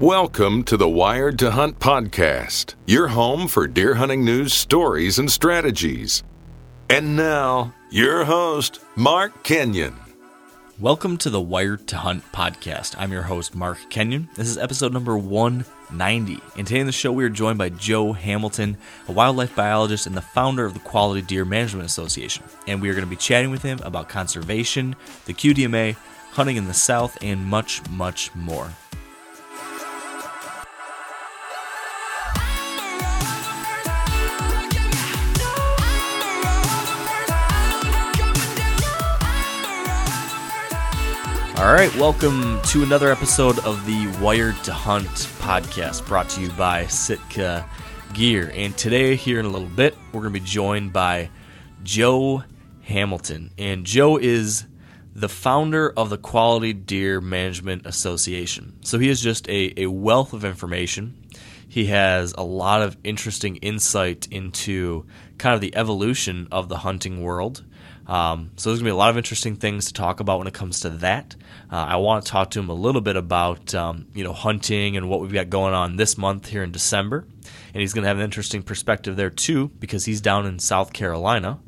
Welcome to the Wired to Hunt podcast, your home for deer hunting news, stories, and strategies. And now, your host, Mark Kenyon. Welcome to the Wired to Hunt podcast. I'm your host, Mark Kenyon. This is episode number 190. And today in the show, we are joined by Joe Hamilton, a wildlife biologist and the founder of the Quality Deer Management Association. And we are going to be chatting with him about conservation, the QDMA, hunting in the South, and much, much more. All right, welcome to another episode of the Wired to Hunt podcast brought to you by Sitka Gear. And today, here in a little bit, we're going to be joined by Joe Hamilton. And Joe is the founder of the Quality Deer Management Association. So he is just a, a wealth of information. He has a lot of interesting insight into kind of the evolution of the hunting world um, so there's gonna be a lot of interesting things to talk about when it comes to that. Uh, I want to talk to him a little bit about um, you know hunting and what we've got going on this month here in December, and he's gonna have an interesting perspective there too because he's down in South Carolina.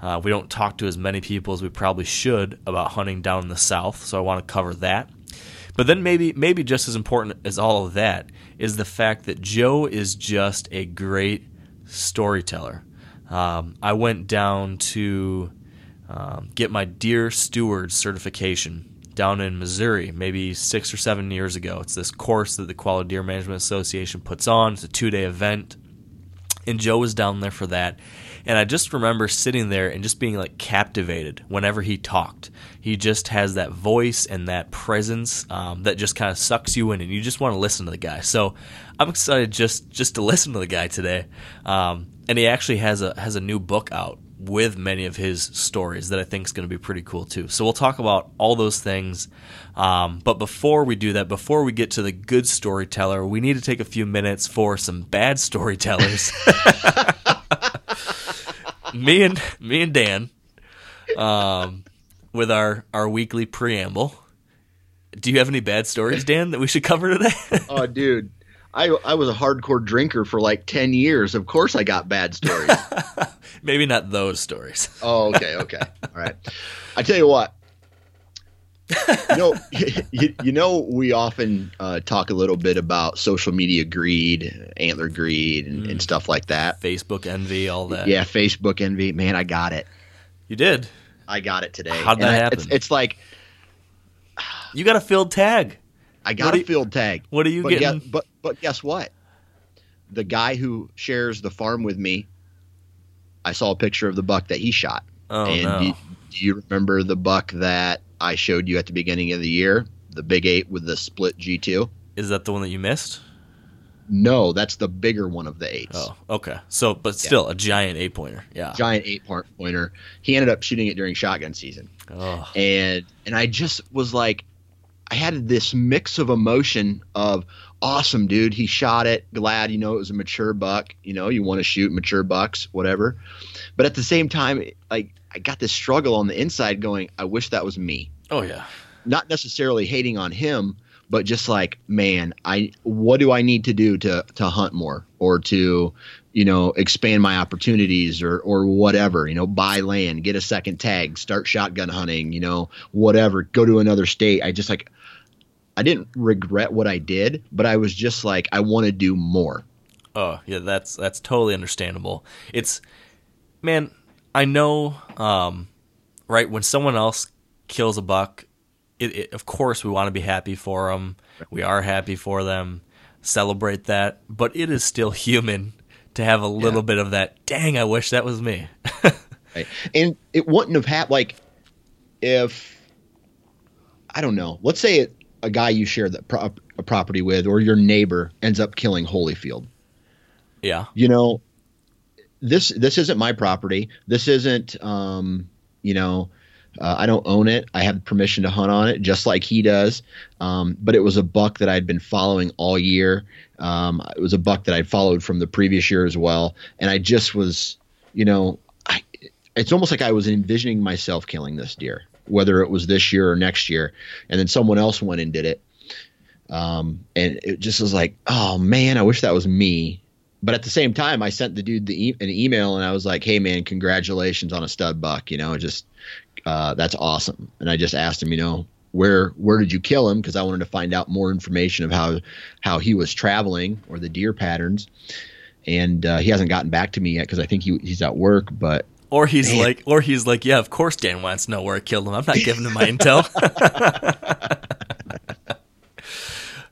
Uh, we don't talk to as many people as we probably should about hunting down in the South, so I want to cover that. But then maybe maybe just as important as all of that is the fact that Joe is just a great storyteller. Um, I went down to um, get my Deer Steward certification down in Missouri, maybe six or seven years ago. It's this course that the Quality Deer Management Association puts on. It's a two day event. And Joe was down there for that. And I just remember sitting there and just being like captivated whenever he talked. He just has that voice and that presence um, that just kind of sucks you in, and you just want to listen to the guy. So I'm excited just just to listen to the guy today. Um, and he actually has a has a new book out with many of his stories that I think is going to be pretty cool too. So we'll talk about all those things. Um, but before we do that, before we get to the good storyteller, we need to take a few minutes for some bad storytellers. me and me and Dan, um, with our our weekly preamble. Do you have any bad stories, Dan, that we should cover today? oh, dude. I I was a hardcore drinker for like ten years. Of course, I got bad stories. Maybe not those stories. oh, okay, okay, all right. I tell you what. you know, you, you, know, we often uh, talk a little bit about social media greed, antler greed, and, mm. and, stuff like that. Facebook envy, all that. Yeah, Facebook envy. Man, I got it. You did. I got it today. How'd that happen? It's, it's like you got a filled tag. I got a field tag. What are you but getting? Guess, but but guess what? The guy who shares the farm with me, I saw a picture of the buck that he shot. Oh and no! Do, do you remember the buck that I showed you at the beginning of the year? The big eight with the split G two. Is that the one that you missed? No, that's the bigger one of the eights. Oh, okay. So, but still, yeah. a giant eight pointer. Yeah, giant eight pointer. He ended up shooting it during shotgun season, oh. and and I just was like, I had this mix of emotion of awesome, dude. He shot it. Glad, you know, it was a mature buck. You know, you want to shoot mature bucks, whatever. But at the same time, like I got this struggle on the inside going, I wish that was me. Oh yeah. Not necessarily hating on him, but just like, man, I what do I need to do to to hunt more or to, you know, expand my opportunities or or whatever, you know, buy land, get a second tag, start shotgun hunting, you know, whatever, go to another state. I just like I didn't regret what I did, but I was just like I want to do more. Oh, yeah, that's that's totally understandable. It's man, I know um, right when someone else kills a buck, it, it, of course we want to be happy for them. We are happy for them. Celebrate that, but it is still human to have a little yeah. bit of that. Dang, I wish that was me. right. And it wouldn't have happened like if I don't know. Let's say it a guy you share that pro- a property with or your neighbor ends up killing Holyfield. Yeah. You know, this this isn't my property. This isn't um, you know, uh, I don't own it. I have permission to hunt on it, just like he does. Um, but it was a buck that I'd been following all year. Um, it was a buck that I'd followed from the previous year as well, and I just was, you know, I, it's almost like I was envisioning myself killing this deer whether it was this year or next year, and then someone else went and did it. Um, and it just was like, oh man, I wish that was me. But at the same time, I sent the dude the e- an email and I was like, hey man, congratulations on a stud buck. You know, just uh, that's awesome. And I just asked him, you know, where where did you kill him? Because I wanted to find out more information of how how he was traveling or the deer patterns. And uh, he hasn't gotten back to me yet because I think he, he's at work. But Or he's Man. like, or he's like, yeah, of course Dan wants to know where I killed him. I'm not giving him my intel.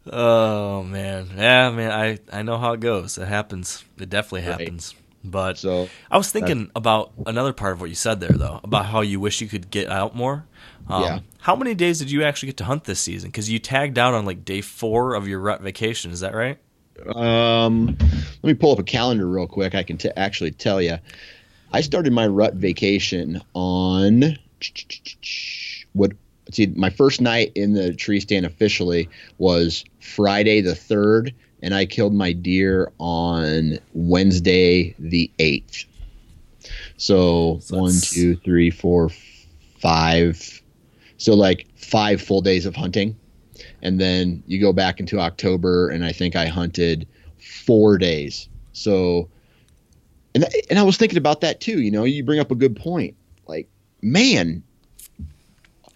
oh man, yeah, man, I I know how it goes. It happens. It definitely Right. happens. But so I was thinking about another part of what you said there, though, about how you wish you could get out more. Um, Yeah. How many days did you actually get to hunt this season? Because you tagged out on like day four of your rut vacation. Is that right? Um, let me pull up a calendar real quick. I can t- actually tell you. I started my rut vacation on what? See. My first night in the tree stand officially was Friday the third, and I killed my deer on Wednesday the eighth. So, So one, two, three, four, five. So like five full days of hunting and then you go back into October, and I think I hunted four days. So, and and I was thinking about that too. You know, you bring up a good point. Like, man,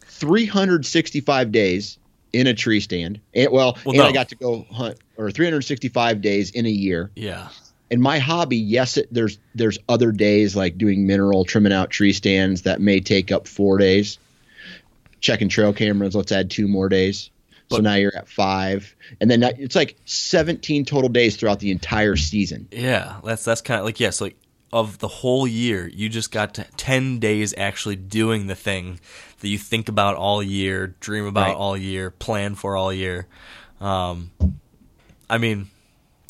365 days in a tree stand, and well, Well, and no. I got to go hunt, or 365 days in a year. Yeah. And my hobby, yes, it, there's there's other days like doing mineral, trimming out tree stands that may take up four days. Checking trail cameras, let's add two more days. So now you're at five, and then it's like 17 total days throughout the entire season. Yeah, that's that's kind of like yes, like of the whole year, you just got to ten days actually doing the thing that you think about all year, dream about Right. all year, plan for all year. Um, I mean,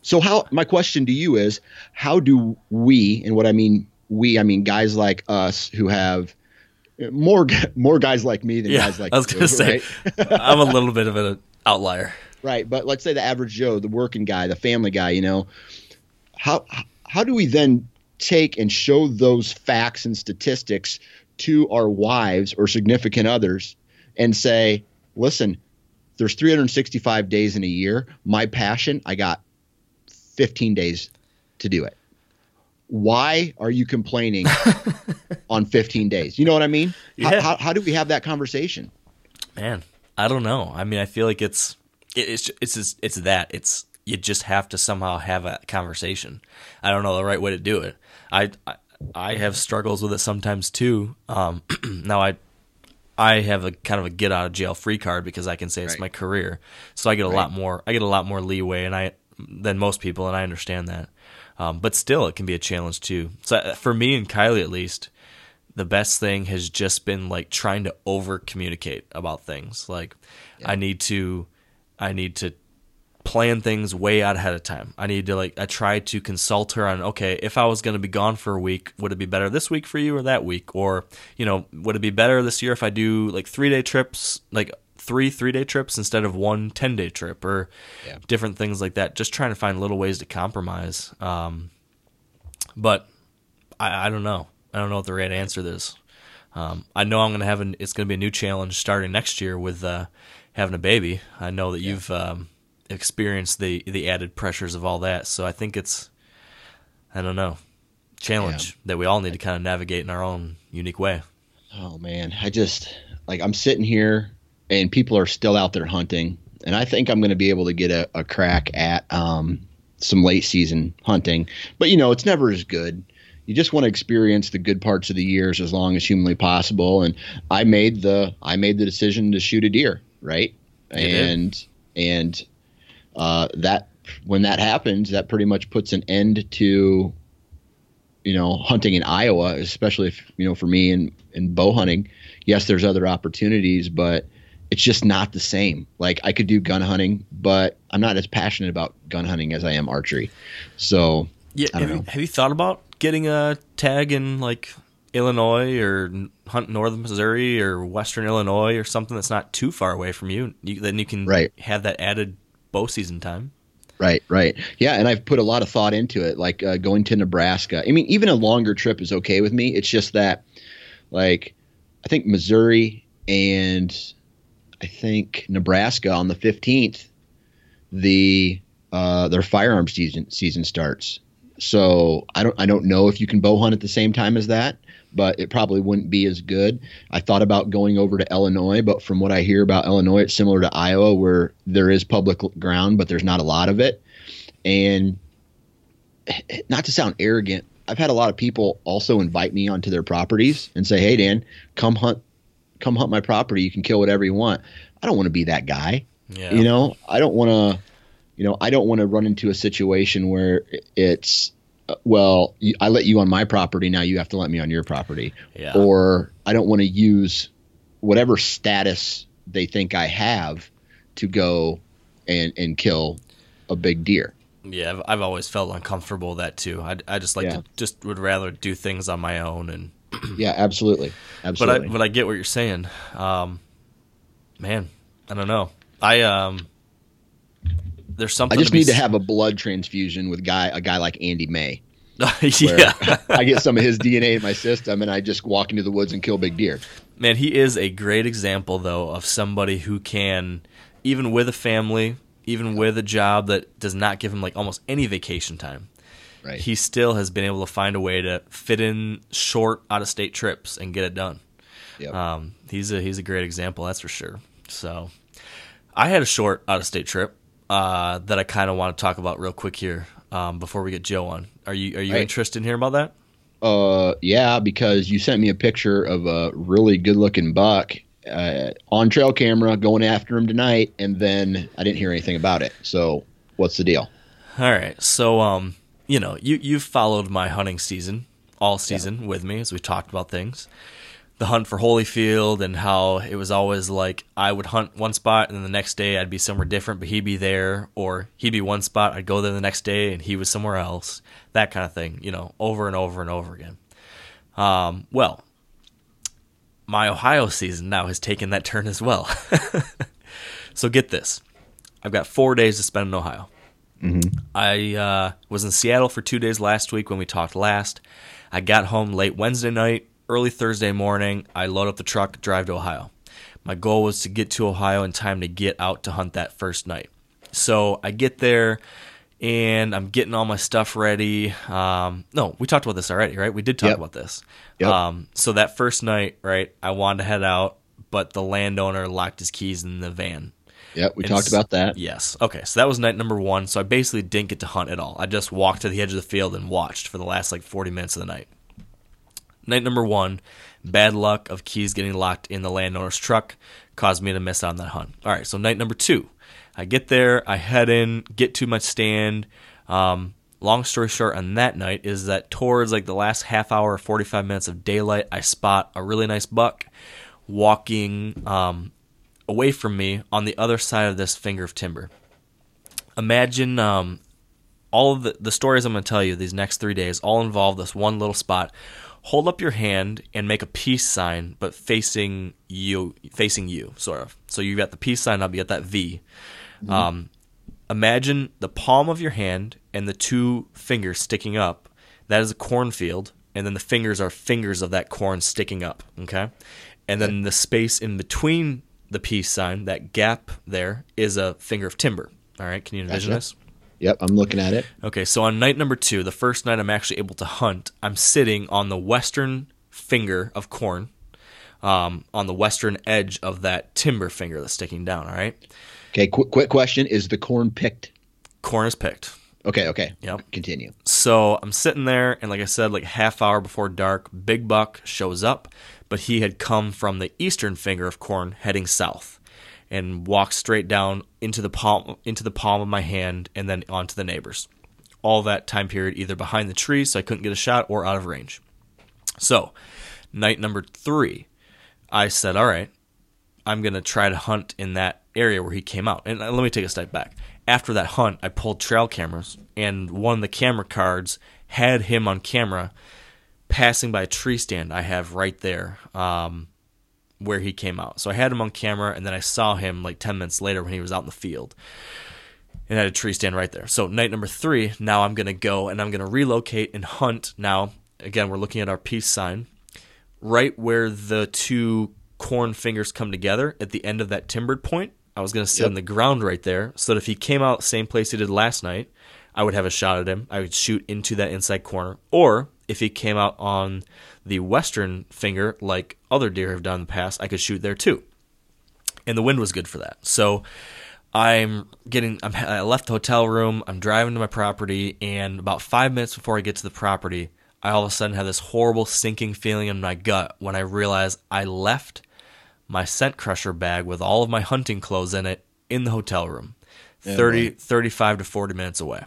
So how my question to you is, how do we, and what I mean we, I mean guys like us who have more more guys like me than yeah, guys like I was gonna say right? I'm a little bit of an outlier. Right, but let's say the average Joe, the working guy, the family guy, you know, how how do we then take and show those facts and statistics to our wives or significant others and say, listen, there's 365 days in a year. My passion, I got 15 days to do it. Why are you complaining on 15 days? You know what I mean? How- Yeah. How, how do we have that conversation? Man, I don't know. I mean, I feel like it's it, it's it's it's, it's that. It's you just have to somehow have a conversation. I don't know the right way to do it. I I, I have struggles with it sometimes too. Um, now I I have a kind of a get out of jail free card because I can say it's Right. my career, so I get a lot more. I get a lot more leeway, and I than most people, and I understand that. Um, but still, it can be a challenge too. So uh, for me and Kylie, at least, the best thing has just been like trying to over communicate about things. Like I need to I need to plan things way out ahead of time. I need to like I try to consult her on okay, if I was going to be gone for a week, would it be better this week for you or that week or, you know, would it be better this year if I do like 3-day trips, like three 3-day trips instead of one 10-day trip or Yeah. different things like that. Just trying to find little ways to compromise. Um but I, I don't know. I don't know what the right answer is. Um, I know I'm going to have an. It's going to be a new challenge starting next year with uh, having a baby. I know that you've um, experienced the the added pressures of all that. So I think it's, I don't know, challenge that we all need to kind of navigate in our own unique way. Oh man, I just like I'm sitting here and people are still out there hunting, and I think I'm going to be able to get a, a crack at um, some late season hunting. But you know, it's never as good. You just want to experience the good parts of the years as long as humanly possible. And I made the I made the decision to shoot a deer, right? You did. and and uh, that when that happens, that pretty much puts an end to you know hunting in Iowa, especially if you know for me and and bow hunting. Yes, there's other opportunities, but it's just not the same. Like I could do gun hunting, but I'm not as passionate about gun hunting as I am archery. So Yeah, have you, have you thought about getting a tag in like Illinois or hunt northern Missouri or western Illinois or something that's not too far away from you? you then you can Right. have that added bow season time. Right, right. Yeah, and I've put a lot of thought into it, like uh, going to Nebraska. I mean, even a longer trip is okay with me. It's just that, like, I think Missouri and I think Nebraska on the 15th, the uh, their firearm season season starts. So I don't I don't know if you can bow hunt at the same time as that, but it probably wouldn't be as good. I thought about going over to Illinois, but from what I hear about Illinois, it's similar to Iowa where there is public ground, but there's not a lot of it. And not to sound arrogant, I've had a lot of people also invite me onto their properties and say, "Hey Dan, come hunt come hunt my property. You can kill whatever you want." I don't want to be that guy. Yeah. You know, I don't want to you know, I don't want to run into a situation where it's uh, well, I let you on my property, now you have to let me on your property. Yeah. Or I don't want to use whatever status they think I have to go and and kill a big deer. Yeah, I've, I've always felt uncomfortable with that too. I, I just like Yeah. to just would rather do things on my own and Yeah, absolutely. but I but I get what you're saying. Um, man, I don't know. I um, there's something. I just be need to have a blood transfusion with guy a guy like Andy May. Yeah, I get some of his DNA in my system and I just walk into the woods and kill big deer. man, he is a great example though of somebody who can, even with a family, even with a job that does not give him like almost any vacation time. Right. He still has been able to find a way to fit in short out of state trips and get it done. Yep. Um, he's a he's a great example, that's for sure. So, I had a short out of state trip uh, that I kind of want to talk about real quick here um, before we get Joe on. Are you are you Right. interested in hearing about that? Uh, yeah, because you sent me a picture of a really good looking buck uh, on trail camera going after him tonight, and then I didn't hear anything about it. So, what's the deal? All right, so um, you know, you you've followed my hunting season all season with me as we talked about things. The hunt for Holyfield and how it was always like I would hunt one spot and then the next day I'd be somewhere different, but he'd be there, or he'd be one spot, I'd go there the next day and he was somewhere else. That kind of thing, you know, over and over and over again. Um, well, my Ohio season now has taken that turn as well. so get this. I've got four days to spend in Ohio. I uh, was in Seattle for two days last week when we talked last. I got home late Wednesday night, early Thursday morning. I load up the truck, drive to Ohio. My goal was to get to Ohio in time to get out to hunt that first night. So I get there and I'm getting all my stuff ready. Um, no, we talked about this already, right? We did talk Yep. about this. Yep. Um, so that first night, right, I wanted to head out, but the landowner locked his keys in the van. Yep, we And talked about that. Yes. Okay. So that was night number one. So I basically didn't get to hunt at all. I just walked to the edge of the field and watched for the last like 40 minutes of the night. Night number one, bad luck of keys getting locked in the landowner's truck caused me to miss out on that hunt. All right. So night number two, I get there, I head in, get to my stand. Um, long story short, on that night is that towards like the last half hour, or 45 minutes of daylight, I spot a really nice buck walking um, away from me on the other side of this finger of timber. Imagine um, all of the, the stories I'm going to tell you these next three days all involve this one little spot. Hold up your hand and make a peace sign, but facing you, facing you, sort of. So you've got the peace sign up, you got that V. Um, imagine the palm of your hand and the two fingers sticking up. That is a cornfield, and then the fingers are fingers of that corn sticking up. Okay, and then the space in between the peace sign, that gap there, is a finger of timber. All right, can you envision Gotcha. this? Yep, I'm looking at it. Okay, so on night number two, the first night I'm actually able to hunt, I'm sitting on the western finger of corn, um, on the western edge of that timber finger that's sticking down. All right, Okay, quick, quick question: Is the corn picked? corn is picked. Okay, okay. Yep. Continue. So I'm sitting there, and like I said, like half hour before dark, Big Buck shows up, but he had come from the eastern finger of corn, heading south, and walked straight down into the palm into the palm of my hand, and then onto the neighbors. All that time period, either behind the tree, so I couldn't get a shot, or out of range. So, night number three, I said, "All right, I'm going to try to hunt in that area where he came out. And uh, let me take a step back. After that hunt, I pulled trail cameras, and one of the camera cards had him on camera passing by a tree stand I have right there um, where he came out. So I had him on camera, and then I saw him like 10 minutes later when he was out in the field and had a tree stand right there. So night number three, now I'm going to go and I'm going to relocate and hunt. Now, again, we're looking at our peace sign right where the two corn fingers come together at the end of that timbered point I was going to sit Yep. on the ground right there so that if he came out same place he did last night, I would have a shot at him. I would shoot into that inside corner. Or if he came out on the western finger, like other deer have done in the past, I could shoot there too. And the wind was good for that. So I'm getting, I'm, I left the hotel room, I'm driving to my property, and about five minutes before I get to the property, I all of a sudden have this horrible sinking feeling in my gut when I realize I left my scent crusher bag with all of my hunting clothes in it in the hotel room, Yeah, 30, boy. 35 to 40 minutes away.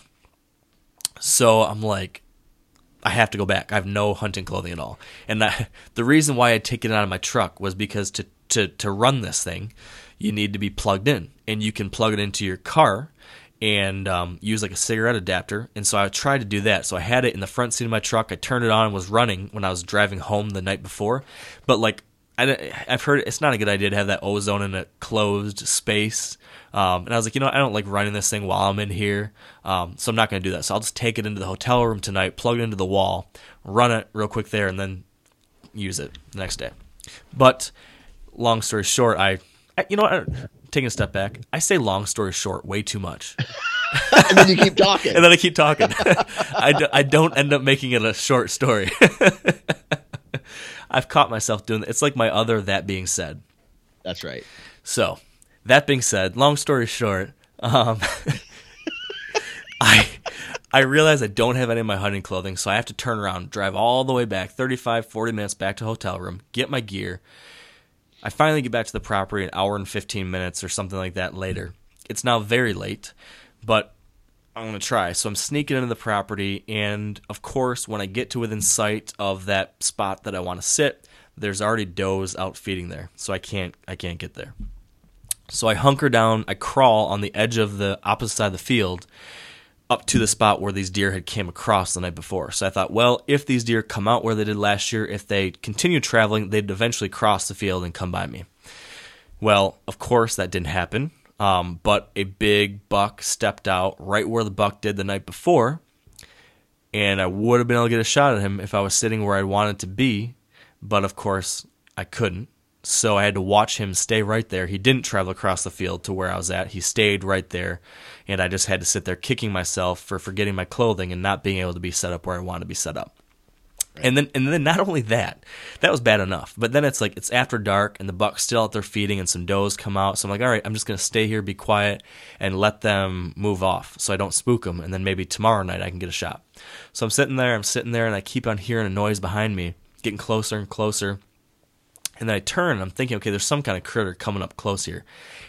So I'm like, I have to go back. I have no hunting clothing at all. And I, the reason why I'd taken it out of my truck was because to, to, to run this thing, you need to be plugged in. And you can plug it into your car and um, use like a cigarette adapter. And so I tried to do that. So I had it in the front seat of my truck. I turned it on and was running when I was driving home the night before. But like, I, have heard it's not a good idea to have that ozone in a closed space. Um, and I was like, you know, I don't like running this thing while I'm in here. Um, so I'm not going to do that. So I'll just take it into the hotel room tonight, plug it into the wall, run it real quick there, and then use it the next day. But long story short, I, I you know? I- Taking a step back, I say long story short way too much. and then you keep talking. and then I keep talking. I, do, I don't end up making it a short story. I've caught myself doing that. It's like my other that being said. That's right. So, that being said, long story short, um, I I realize I don't have any of my hunting clothing, so I have to turn around, drive all the way back, 35, 40 minutes back to hotel room, get my gear. I finally get back to the property an hour and 15 minutes or something like that later. It's now very late, but I'm going to try. So I'm sneaking into the property, and of course, when I get to within sight of that spot that I want to sit, there's already does out feeding there, so I can't I can't get there. So I hunker down, I crawl on the edge of the opposite side of the field up to the spot where these deer had came across the night before. So I thought, well, if these deer come out where they did last year, if they continue traveling, they'd eventually cross the field and come by me. Well, of course that didn't happen. Um, but a big buck stepped out right where the buck did the night before, and I would have been able to get a shot at him if I was sitting where I wanted to be, but of course I couldn't. So I had to watch him stay right there. He didn't travel across the field to where I was at. He stayed right there, and I just had to sit there kicking myself for forgetting my clothing and not being able to be set up where I wanted to be set up. And then and then not only that, that was bad enough. But then it's like it's after dark and the buck's still out there feeding and some does come out. So I'm like, all right, I'm just gonna stay here, be quiet, and let them move off so I don't spook them. And then maybe tomorrow night I can get a shot. So I'm sitting there, I'm sitting there, and I keep on hearing a noise behind me, getting closer and closer. And then I turn and I'm thinking, okay, there's some kind of critter coming up close here.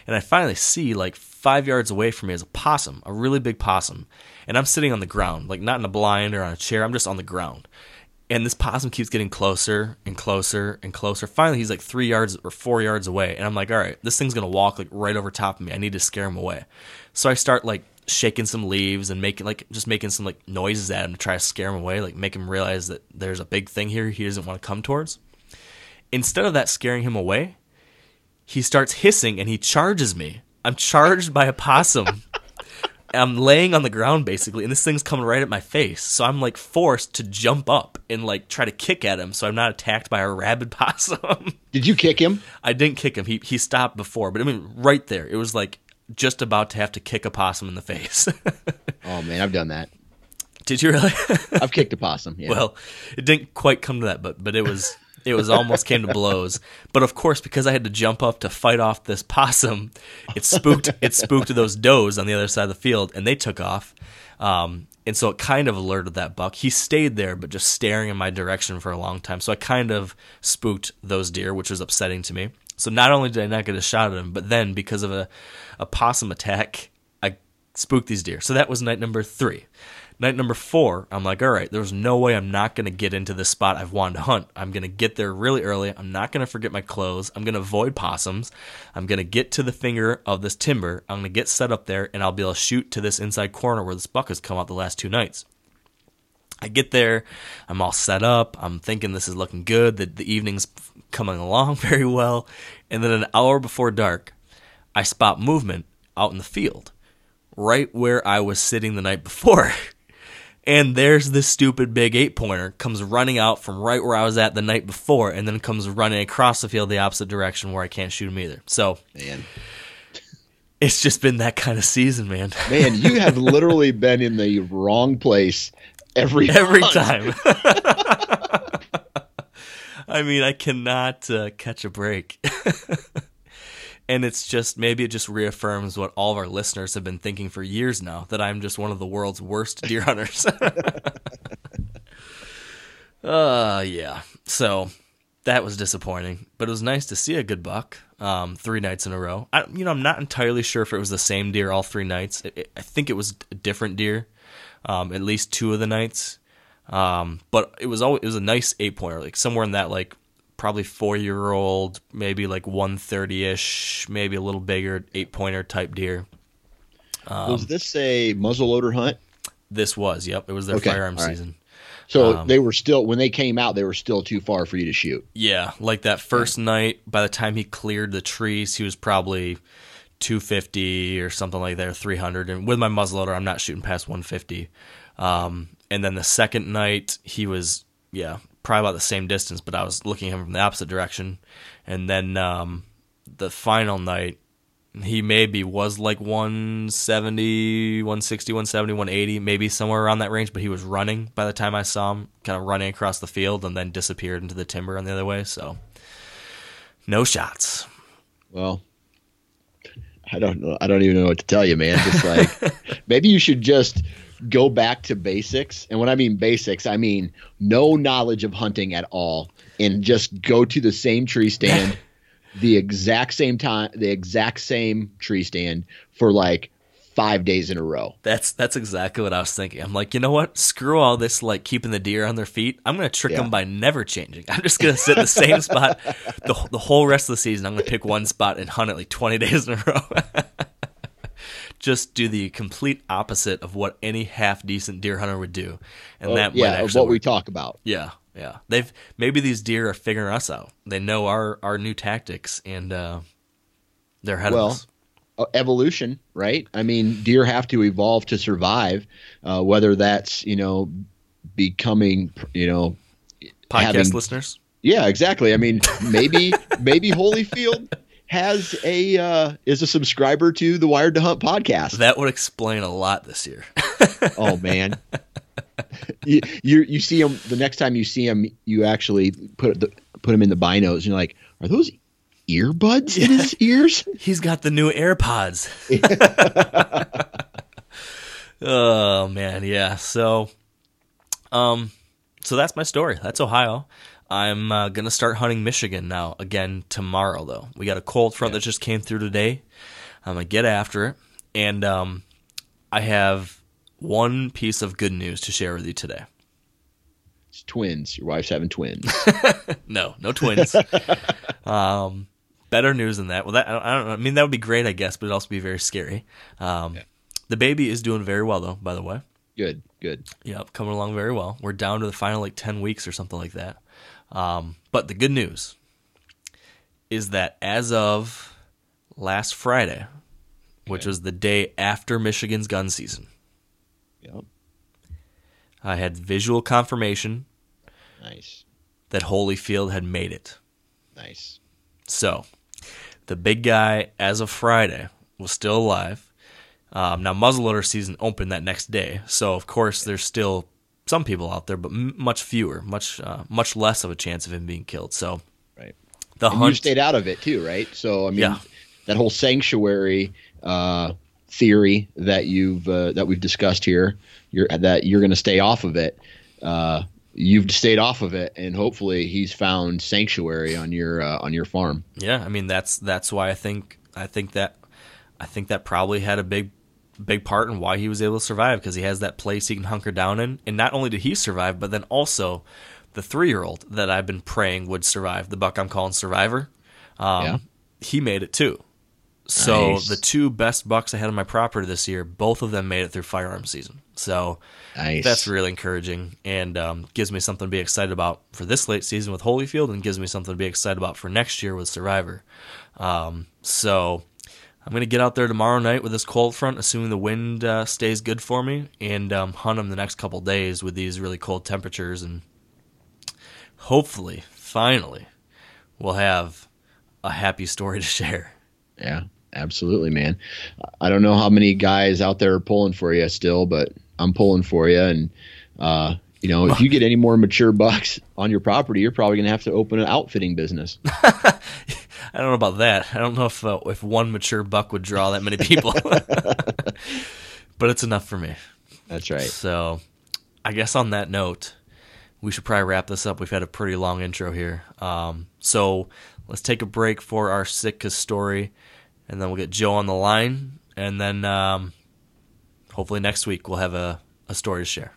And I finally see like five yards away from me is a possum, a really big possum. And I'm sitting on the ground, like not in a blind or on a chair, I'm just on the ground. And this possum keeps getting closer and closer and closer. Finally, he's like three yards or four yards away. And I'm like, all right, this thing's going to walk like right over top of me. I need to scare him away. So I start like shaking some leaves and making like just making some like noises at him to try to scare him away, like make him realize that there's a big thing here he doesn't want to come towards. Instead of that scaring him away, he starts hissing and he charges me. I'm charged by a possum. I'm laying on the ground basically, and this thing's coming right at my face. So I'm like forced to jump up and like try to kick at him so I'm not attacked by a rabid possum. Did you kick him? I didn't kick him. He he stopped before, but I mean right there. It was like just about to have to kick a possum in the face. Oh man, I've done that. Did you really? I've kicked a possum. Yeah. Well, it didn't quite come to that, but but it was it was almost came to blows. But of course, because I had to jump up to fight off this possum, it spooked it spooked those does on the other side of the field, and they took off. Um, and so it kind of alerted that buck. He stayed there, but just staring in my direction for a long time. So I kind of spooked those deer, which was upsetting to me. So not only did I not get a shot at him, but then because of a, a possum attack, I spooked these deer. So that was night number three. Night number four, I'm like, all right, there's no way I'm not going to get into this spot I've wanted to hunt. I'm going to get there really early. I'm not going to forget my clothes. I'm going to avoid possums. I'm going to get to the finger of this timber. I'm going to get set up there, and I'll be able to shoot to this inside corner where this buck has come out the last two nights. I get there, I'm all set up. I'm thinking this is looking good. The, the evening's coming along very well. And then an hour before dark, I spot movement out in the field, right where I was sitting the night before. And there's this stupid big eight pointer comes running out from right where I was at the night before, and then comes running across the field the opposite direction where I can't shoot him either. So man. it's just been that kind of season, man. Man, you have literally been in the wrong place every Every hunt. time. I mean, I cannot uh, catch a break. And it's just maybe it just reaffirms what all of our listeners have been thinking for years now that I'm just one of the world's worst deer hunters. uh yeah. So that was disappointing, but it was nice to see a good buck um, three nights in a row. I, you know, I'm not entirely sure if it was the same deer all three nights. It, it- I think it was a different deer, um, at least two of the nights. Um, but it was always it was a nice eight pointer, like somewhere in that like probably four year old, maybe like one thirty ish, maybe a little bigger eight pointer type deer. Um, Was this a muzzleloader hunt? This was, yep, it was their Okay, firearm right. season. So Um, they were still when they came out, they were still too far for you to shoot. Yeah, like that first night, by the time he cleared the trees, he was probably 250 or something like that, or 300. And with my muzzleloader, I'm not shooting past 150. Um, and then the second night, he was, yeah, probably about the same distance, but I was looking at him from the opposite direction. And then um, the final night, he maybe was like 170, 160, 170, 180, maybe somewhere around that range, but he was running by the time I saw him, kind of running across the field and then disappeared into the timber on the other way. So, no shots. Well, I don't know. I don't even know what to tell you, man. Just like maybe you should just go back to basics. And when I mean basics, I mean no knowledge of hunting at all, and just go to the same tree stand, the exact same time, the exact same tree stand for like five days in a row. That's that's exactly what I was thinking. I'm like, you know what? Screw all this like keeping the deer on their feet. I'm gonna trick Yeah. them by never changing. I'm just gonna sit in the same spot the the whole rest of the season. I'm gonna pick one spot and hunt it like 20 days in a row. just do the complete opposite of what any half decent deer hunter would do, and that Oh, yeah, of actually what we talk about. Yeah, yeah. They've maybe these deer are figuring us out. They know our our new tactics, and uh, they're ahead Well, of us. uh, evolution, right? I mean, deer have to evolve to survive, uh, whether that's you know becoming you know Podcast having- listeners, yeah, exactly. I mean, maybe maybe Holyfield has a uh, is a subscriber to the Wired to Hunt podcast. that would explain a lot this year. oh man. You, you you see him the next time you see him, you actually put the put him in the binos, and you're like, are those earbuds in his ears? He's got the new AirPods. oh man, yeah. So, um, so that's my story. That's Ohio. I'm uh, gonna start hunting Michigan now again tomorrow. Though we got a cold front that just came through today. I'm gonna get after it, and um, I have one piece of good news to share with you today. It's twins. Your wife's having twins. No, no twins. um, better news than that. Well, that I don't, I don't know. I mean, that would be great, I guess, but it'd also be very scary. Um, The baby is doing very well, though. By the way, good, good. yep, coming along very well. We're down to the final like ten weeks or something like that. Um, but the good news is that as of last Friday, which Okay. was the day after Michigan's gun season, Yep. I had visual confirmation Nice, that Holyfield had made it. nice. So, the big guy, as of Friday, was still alive. Um, now, muzzleloader season opened that next day, so of course there's still some people out there, but m- much fewer, much uh, much less of a chance of him being killed. So, Right. the And you hunt, stayed out of it too, right? So I mean, Yeah. that whole sanctuary uh, theory that you've uh, that we've discussed here, you're that you're going to stay off of it. Uh, you've stayed off of it, and hopefully he's found sanctuary on your uh, on your farm. yeah, I mean that's that's why I think I think that I think that probably had a big big part in why he was able to survive because he has that place he can hunker down in, and not only did he survive, but then also the three year old that I've been praying would survive, the buck I'm calling Survivor. Um, Yeah. he made it too. So Nice. the two best bucks I had on my property this year, both of them made it through firearm season. So Nice. that's really encouraging and um, gives me something to be excited about for this late season with Holyfield, and gives me something to be excited about for next year with Survivor. Um, so I'm gonna get out there tomorrow night with this cold front, assuming the wind uh, stays good for me, and um, hunt them the next couple days with these really cold temperatures, and hopefully, finally, we'll have a happy story to share. yeah. absolutely, man. I don't know how many guys out there are pulling for you still, but I'm pulling for you. And uh, you know, if you get any more mature bucks on your property, you're probably going to have to open an outfitting business. I don't know about that. I don't know if uh, if one mature buck would draw that many people, but it's enough for me. That's right. So, I guess on that note, we should probably wrap this up. We've had a pretty long intro here. Um, so let's take a break for our Sitka story, and then we'll get Joe on the line, and then um, hopefully next week we'll have a, a story to share.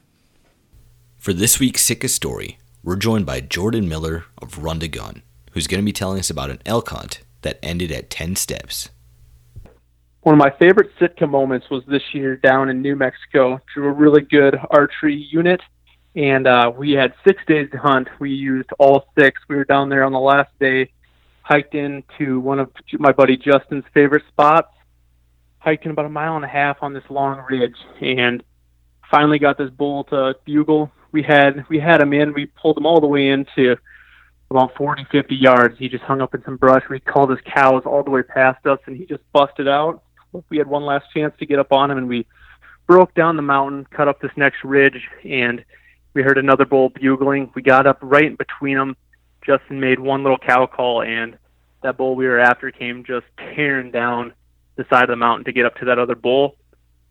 For this week's Sitka story, we're joined by Jordan Miller of Run to Gun, who's going to be telling us about an elk hunt that ended at 10 steps. One of my favorite Sitka moments was this year down in New Mexico. Drew a really good archery unit, and uh, we had six days to hunt. We used all six. We were down there on the last day, hiked into one of my buddy Justin's favorite spots, hiking about a mile and a half on this long ridge, and finally got this bull to bugle we had we had him in. We pulled him all the way into about 40, 50 yards. He just hung up in some brush. We called his cows all the way past us, and he just busted out. We had one last chance to get up on him, and we broke down the mountain, cut up this next ridge, and we heard another bull bugling. We got up right in between them. Justin made one little cow call, and that bull we were after came just tearing down the side of the mountain to get up to that other bull.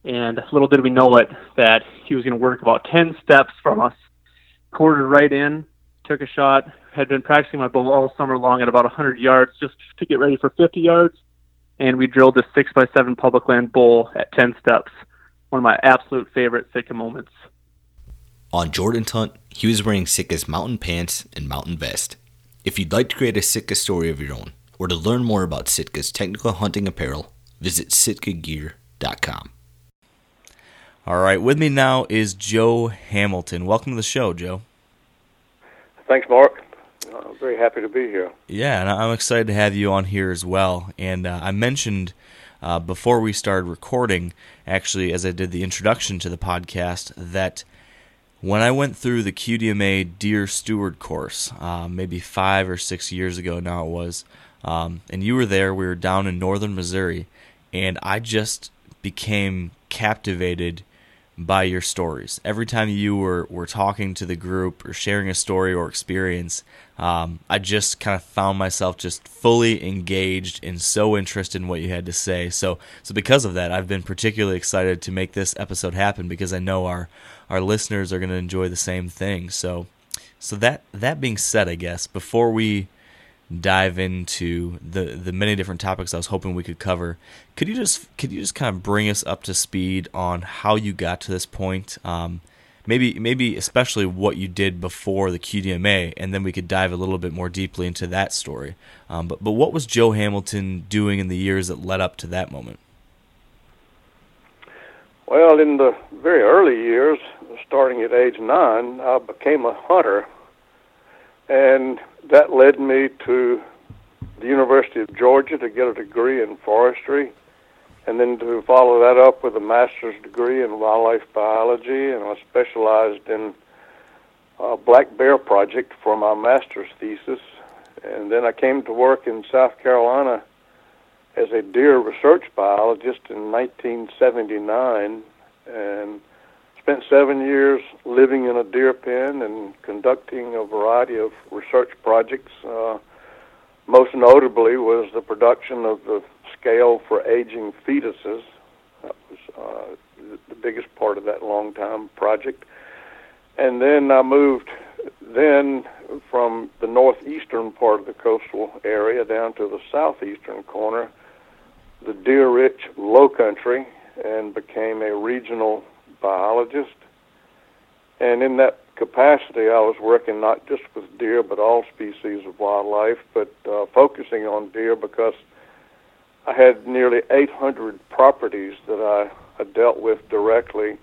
And little did we know it that he was going to work about 10 steps from us. Quartered right in, took a shot, had been practicing my bow all summer long at about 100 yards just to get ready for 50 yards. And we drilled a 6 by 7 public land bull at 10 steps. One of my absolute favorite Sitka moments. On Jordan's hunt, he was wearing Sitka's mountain pants and mountain vest. If you'd like to create a Sitka story of your own, or to learn more about Sitka's technical hunting apparel, visit sitkagear.com. All right, with me now is Joe Hamilton. Welcome to the show, Joe. Thanks, Mark. I'm very happy to be here. Yeah, and I'm excited to have you on here as well. And uh, I mentioned uh, before we started recording, actually, as I did the introduction to the podcast, that when I went through the QDMA Deer Steward course, uh, maybe five or six years ago now it was, um, and you were there, we were down in northern Missouri, and I just became captivated by your stories. Every time you were, were talking to the group or sharing a story or experience, um, I just kind of found myself just fully engaged and so interested in what you had to say. So, so because of that, I've been particularly excited to make this episode happen because I know our our listeners are going to enjoy the same thing. So, so that that being said, I guess before we dive into the the many different topics I was hoping we could cover. Could you just could you just kind of bring us up to speed on how you got to this point? Um, maybe maybe especially what you did before the QDMA, and then we could dive a little bit more deeply into that story. Um, but but what was Joe Hamilton doing in the years that led up to that moment? Well, in the very early years, starting at age nine, I became a hunter, and that led me to the University of Georgia to get a degree in forestry, and then to follow that up with a master's degree in wildlife biology, and I specialized in a black bear project for my master's thesis. And then I came to work in South Carolina as a deer research biologist in 1979, and spent seven years living in a deer pen and conducting a variety of research projects. Uh, most notably was the production of the scale for aging fetuses. That was uh, the biggest part of that long time project. And then I moved then from the northeastern part of the coastal area down to the southeastern corner, the deer-rich low country, and became a regional biologist. And in that capacity, I was working not just with deer, but all species of wildlife, but uh, focusing on deer because I had nearly 800 properties that I, I dealt with directly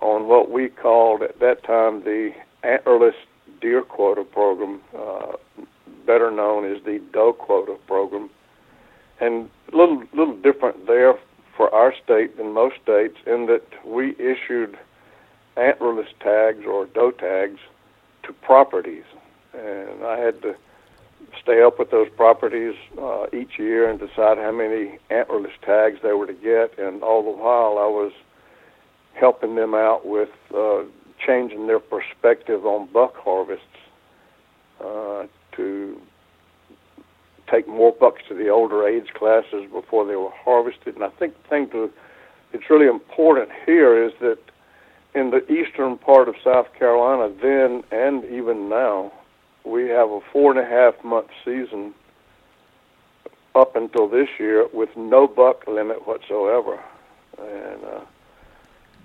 on what we called at that time the antlerless deer quota program, uh, better known as the doe quota program. And a little, little different there for our state than most states in that we issued antlerless tags or doe tags to properties. And I had to stay up with those properties uh, each year and decide how many antlerless tags they were to get. And all the while, I was helping them out with uh, changing their perspective on buck harvests uh, to take more bucks to the older age classes before they were harvested. And I think the thing to it's really important here is that in the eastern part of South Carolina then and even now, we have a four and a half month season up until this year with no buck limit whatsoever. And uh,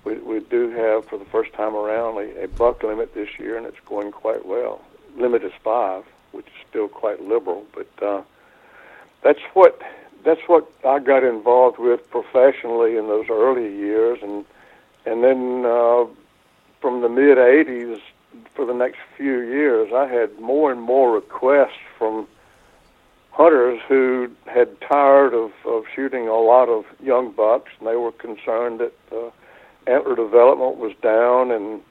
we, we do have, for the first time around, a, a buck limit this year, and it's going quite well. Limit is five, which is still quite liberal, but uh, that's what that's what I got involved with professionally in those early years, and and then uh, from the mid '80s for the next few years, I had more and more requests from hunters who had tired of, of shooting a lot of young bucks, and they were concerned that uh, antler development was down and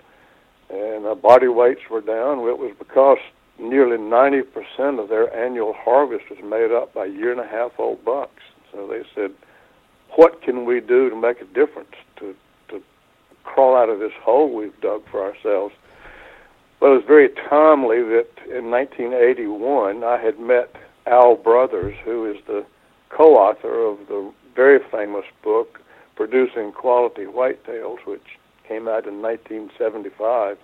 and uh, body weights were down. It was because nearly 90% of their annual harvest was made up by year and a half old bucks. So they said, what can we do to make a difference to to crawl out of this hole we've dug for ourselves? Well, it was very timely that in 1981 I had met Al Brothers, who is the co-author of the very famous book Producing Quality Whitetails, which came out in 1975.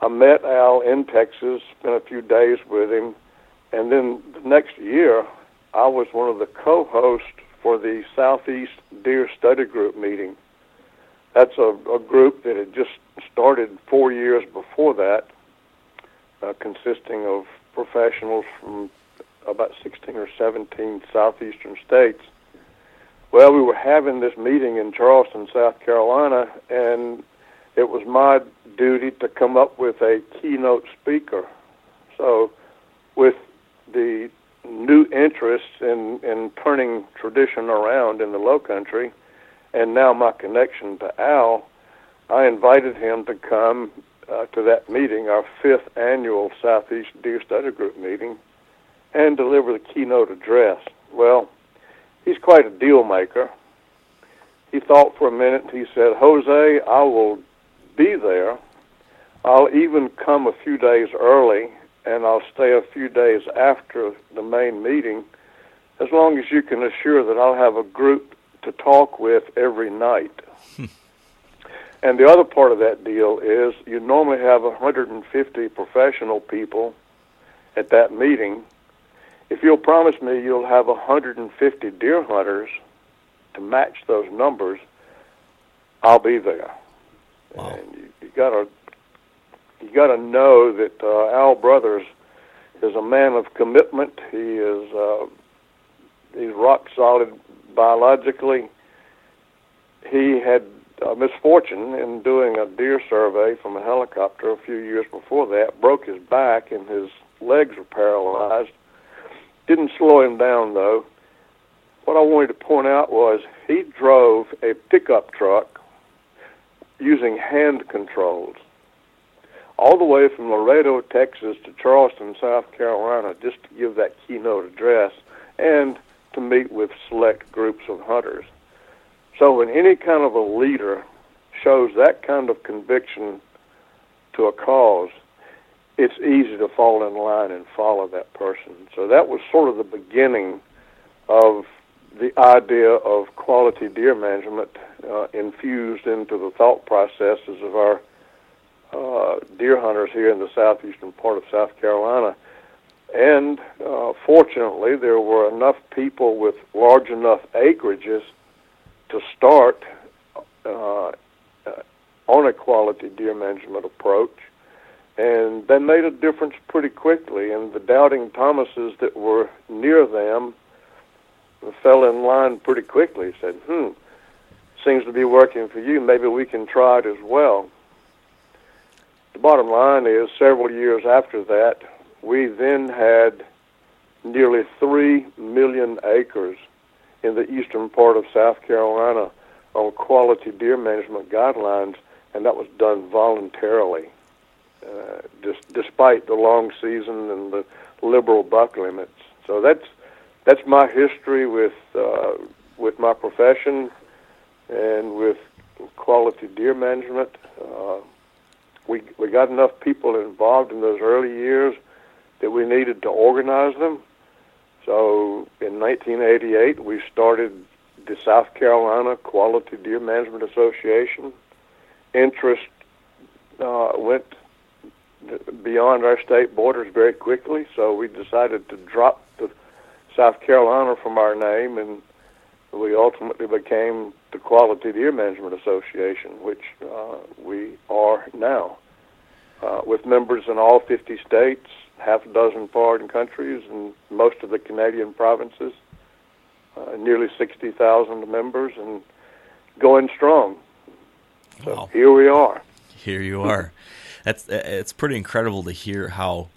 I met Al in Texas, spent a few days with him, and then the next year I was one of the co-hosts for the Southeast Deer Study Group meeting. That's a, a group that had just started four years before that, uh, consisting of professionals from about 16 or 17 southeastern states. Well, we were having this meeting in Charleston, South Carolina, and it was my duty to come up with a keynote speaker. So, with the new interest in, in turning tradition around in the low country, and now my connection to Al, I invited him to come uh, to that meeting, our fifth annual Southeast Deer Study Group meeting, and deliver the keynote address. Well, he's quite a deal maker. He thought for a minute. He said, Jose, I will be there. I'll even come a few days early, and I'll stay a few days after the main meeting, as long as you can assure that I'll have a group to talk with every night. Hmm. And the other part of that deal is you normally have 150 professional people at that meeting. If you'll promise me you'll have 150 deer hunters to match those numbers, I'll be there. Wow. And you, you gotta you gotta know that uh, Al Brothers is a man of commitment. He is uh, he's rock solid biologically. He had uh, misfortune in doing a deer survey from a helicopter a few years before that, broke his back and his legs were paralyzed. Didn't slow him down though. What I wanted to point out was he drove a pickup truck using hand controls all the way from Laredo, Texas to Charleston, South Carolina, just to give that keynote address and to meet with select groups of hunters. So when any kind of a leader shows that kind of conviction to a cause, it's easy to fall in line and follow that person. So that was sort of the beginning of the idea of quality deer management uh, infused into the thought processes of our uh, deer hunters here in the southeastern part of South Carolina. And uh, fortunately, there were enough people with large enough acreages to start uh, uh, on a quality deer management approach, and they made a difference pretty quickly. And the doubting Thomases that were near them fell in line pretty quickly. Said, "Hmm, seems to be working for you. Maybe we can try it as well." The bottom line is, several years after that, we then had nearly three million acres in the eastern part of South Carolina on quality deer management guidelines, and that was done voluntarily. Uh, just despite the long season and the liberal buck limits. So that's that's my history with uh, with my profession and with quality deer management. Uh, we we got enough people involved in those early years that we needed to organize them. So in 1988, we started the South Carolina Quality Deer Management Association. Interest uh, went beyond our state borders very quickly, so we decided to drop South Carolina from our name, and we ultimately became the Quality Deer Management Association, which uh, we are now, uh, with members in all 50 states, half a dozen foreign countries, and most of the Canadian provinces. Uh, nearly 60,000 members, and going strong. So Wow. here we are. Here you are. That's it's pretty incredible to hear how,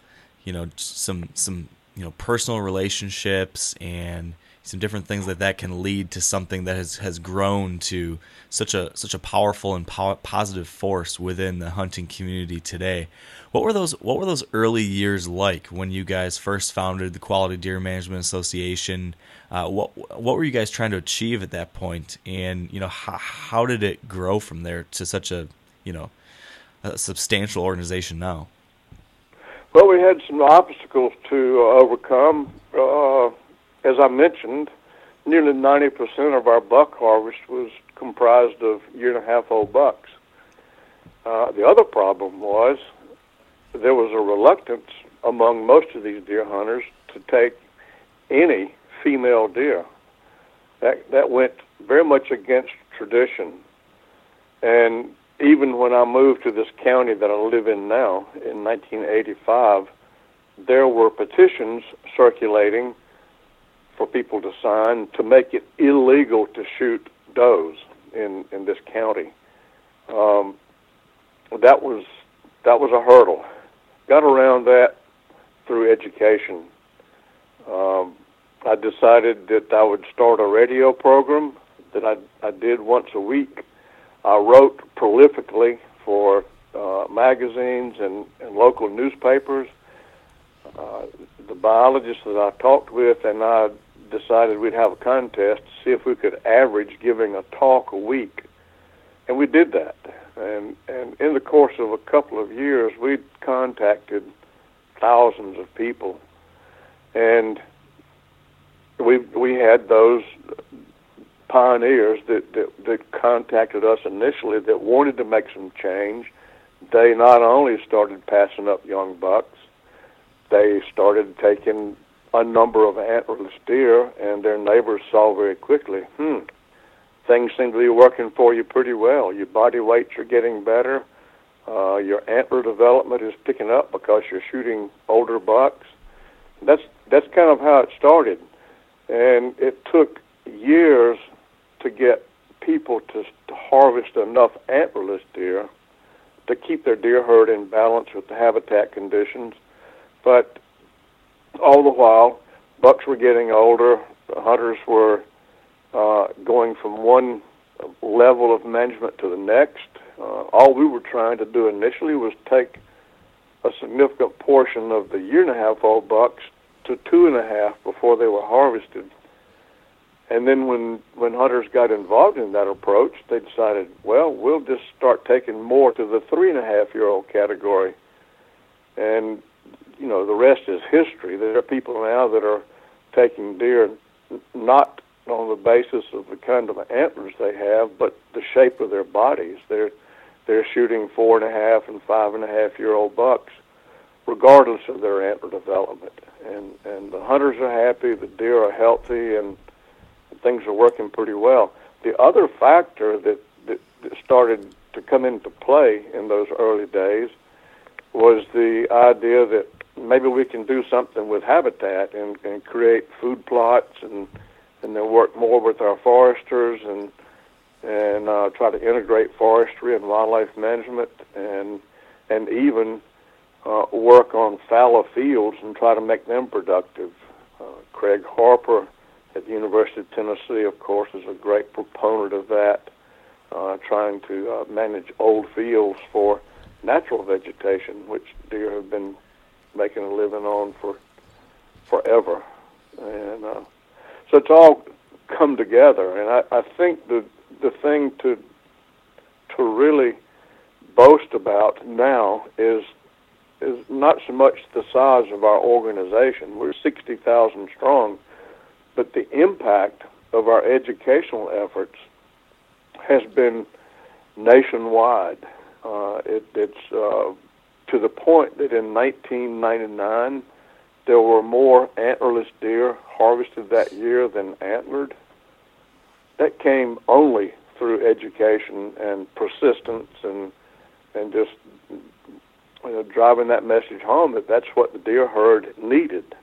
you know, some some you know personal relationships and some different things like that can lead to something that has has grown to such a such a powerful and po- positive force within the hunting community today. What were those What were those early years like when you guys first founded the Quality Deer Management Association? Uh, what What were you guys trying to achieve at that point, and you know how how did it grow from there to such a you know a substantial organization now? Well, we had some obstacles to uh, overcome. Uh, as I mentioned, nearly 90% of our buck harvest was comprised of year and a half old bucks. Uh, the other problem was there was a reluctance among most of these deer hunters to take any female deer. That that went very much against tradition. And even when I moved to this county that I live in now in 1985, there were petitions circulating for people to sign to make it illegal to shoot does in in this county. Um, that was that was a hurdle. Got around that through education. Um, I decided that I would start a radio program that I I did once a week. I wrote prolifically for uh, magazines and, and local newspapers. Uh, the biologists that I talked with and I decided we'd have a contest to see if we could average giving a talk a week, and we did that. And and in the course of a couple of years, we contacted thousands of people, and we we had those pioneers that, that that contacted us initially that wanted to make some change. They not only started passing up young bucks, they started taking a number of antlerless deer, and their neighbors saw very quickly, hmm, things seem to be working for you pretty well. Your body weights are getting better. Uh, your antler development is picking up because you're shooting older bucks. That's that's kind of how it started, and it took years to get people to, to harvest enough antlerless deer to keep their deer herd in balance with the habitat conditions. But all the while, bucks were getting older. The hunters were uh, going from one level of management to the next. Uh, all we were trying to do initially was take a significant portion of the year and a half old bucks to two and a half before they were harvested. And then when when hunters got involved in that approach, they decided, well, we'll just start taking more to the three and a half year old category. And you know, the rest is history. There are people now that are taking deer not on the basis of the kind of antlers they have, but the shape of their bodies. They're they're shooting four and a half and five and a half year old bucks, regardless of their antler development. And and the hunters are happy, the deer are healthy, and things are working pretty well. The other factor that, that, that started to come into play in those early days was the idea that maybe we can do something with habitat and, and create food plots and and then work more with our foresters and and uh, try to integrate forestry and wildlife management and and even uh, work on fallow fields and try to make them productive. Uh, Craig Harper at the University of Tennessee, of course, is a great proponent of that, uh, trying to uh, manage old fields for natural vegetation, which deer have been making a living on for forever, and uh, so it's all come together. And I, I think the the thing to to really boast about now is is not so much the size of our organization. We're 60,000 strong, but the impact of our educational efforts has been nationwide. Uh, it, it's uh, to the point that in 1999 there were more antlerless deer harvested that year than antlered. That came only through education and persistence and and just you know, driving that message home that that's what the deer herd needed.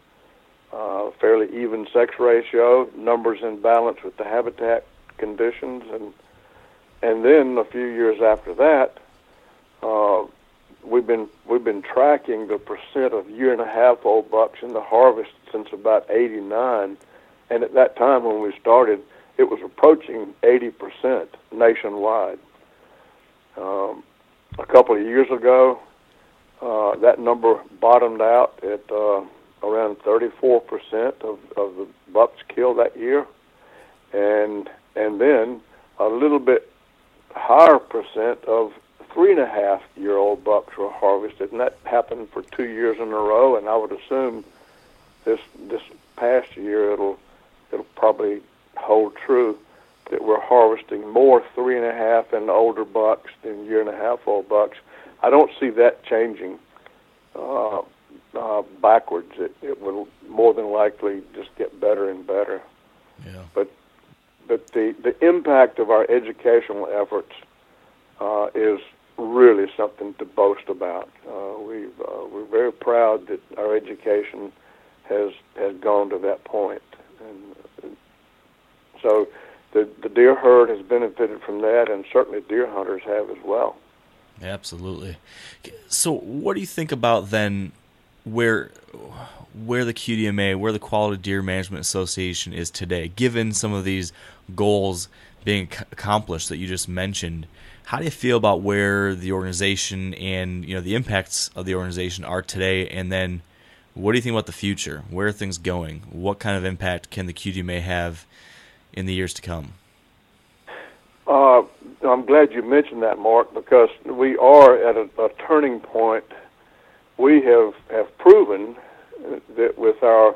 Uh, fairly even sex ratio, numbers in balance with the habitat conditions, and and then a few years after that, uh, we've been we've been tracking the percent of year and a half old bucks in the harvest since about '89, and at that time when we started, it was approaching 80 percent nationwide. Um, a couple of years ago, uh, that number bottomed out at uh, around 34% of, of the bucks killed that year, and and then a little bit higher percent of three and a half year old bucks were harvested, and that happened for two years in a row. And I would assume this this past year it'll it'll probably hold true that we're harvesting more three and a half and older bucks than year and a half old bucks. I don't see that changing uh, uh, backwards. It, it will more than likely just get better and better. Yeah. But but the the impact of our educational efforts uh, is really something to boast about. Uh, we uh, we're very proud that our education has has gone to that point, and uh, so the the deer herd has benefited from that, and certainly deer hunters have as well. Absolutely. So, what do you think about then where where the QDMA, where the Quality Deer Management Association is today, given some of these goals being accomplished that you just mentioned? How do you feel about where the organization and you know the impacts of the organization are today, and then what do you think about the future? Where are things going? What kind of impact can the QDMA have in the years to come? Uh, I'm glad you mentioned that, Mark, because we are at a, a turning point. We have, have proven that with our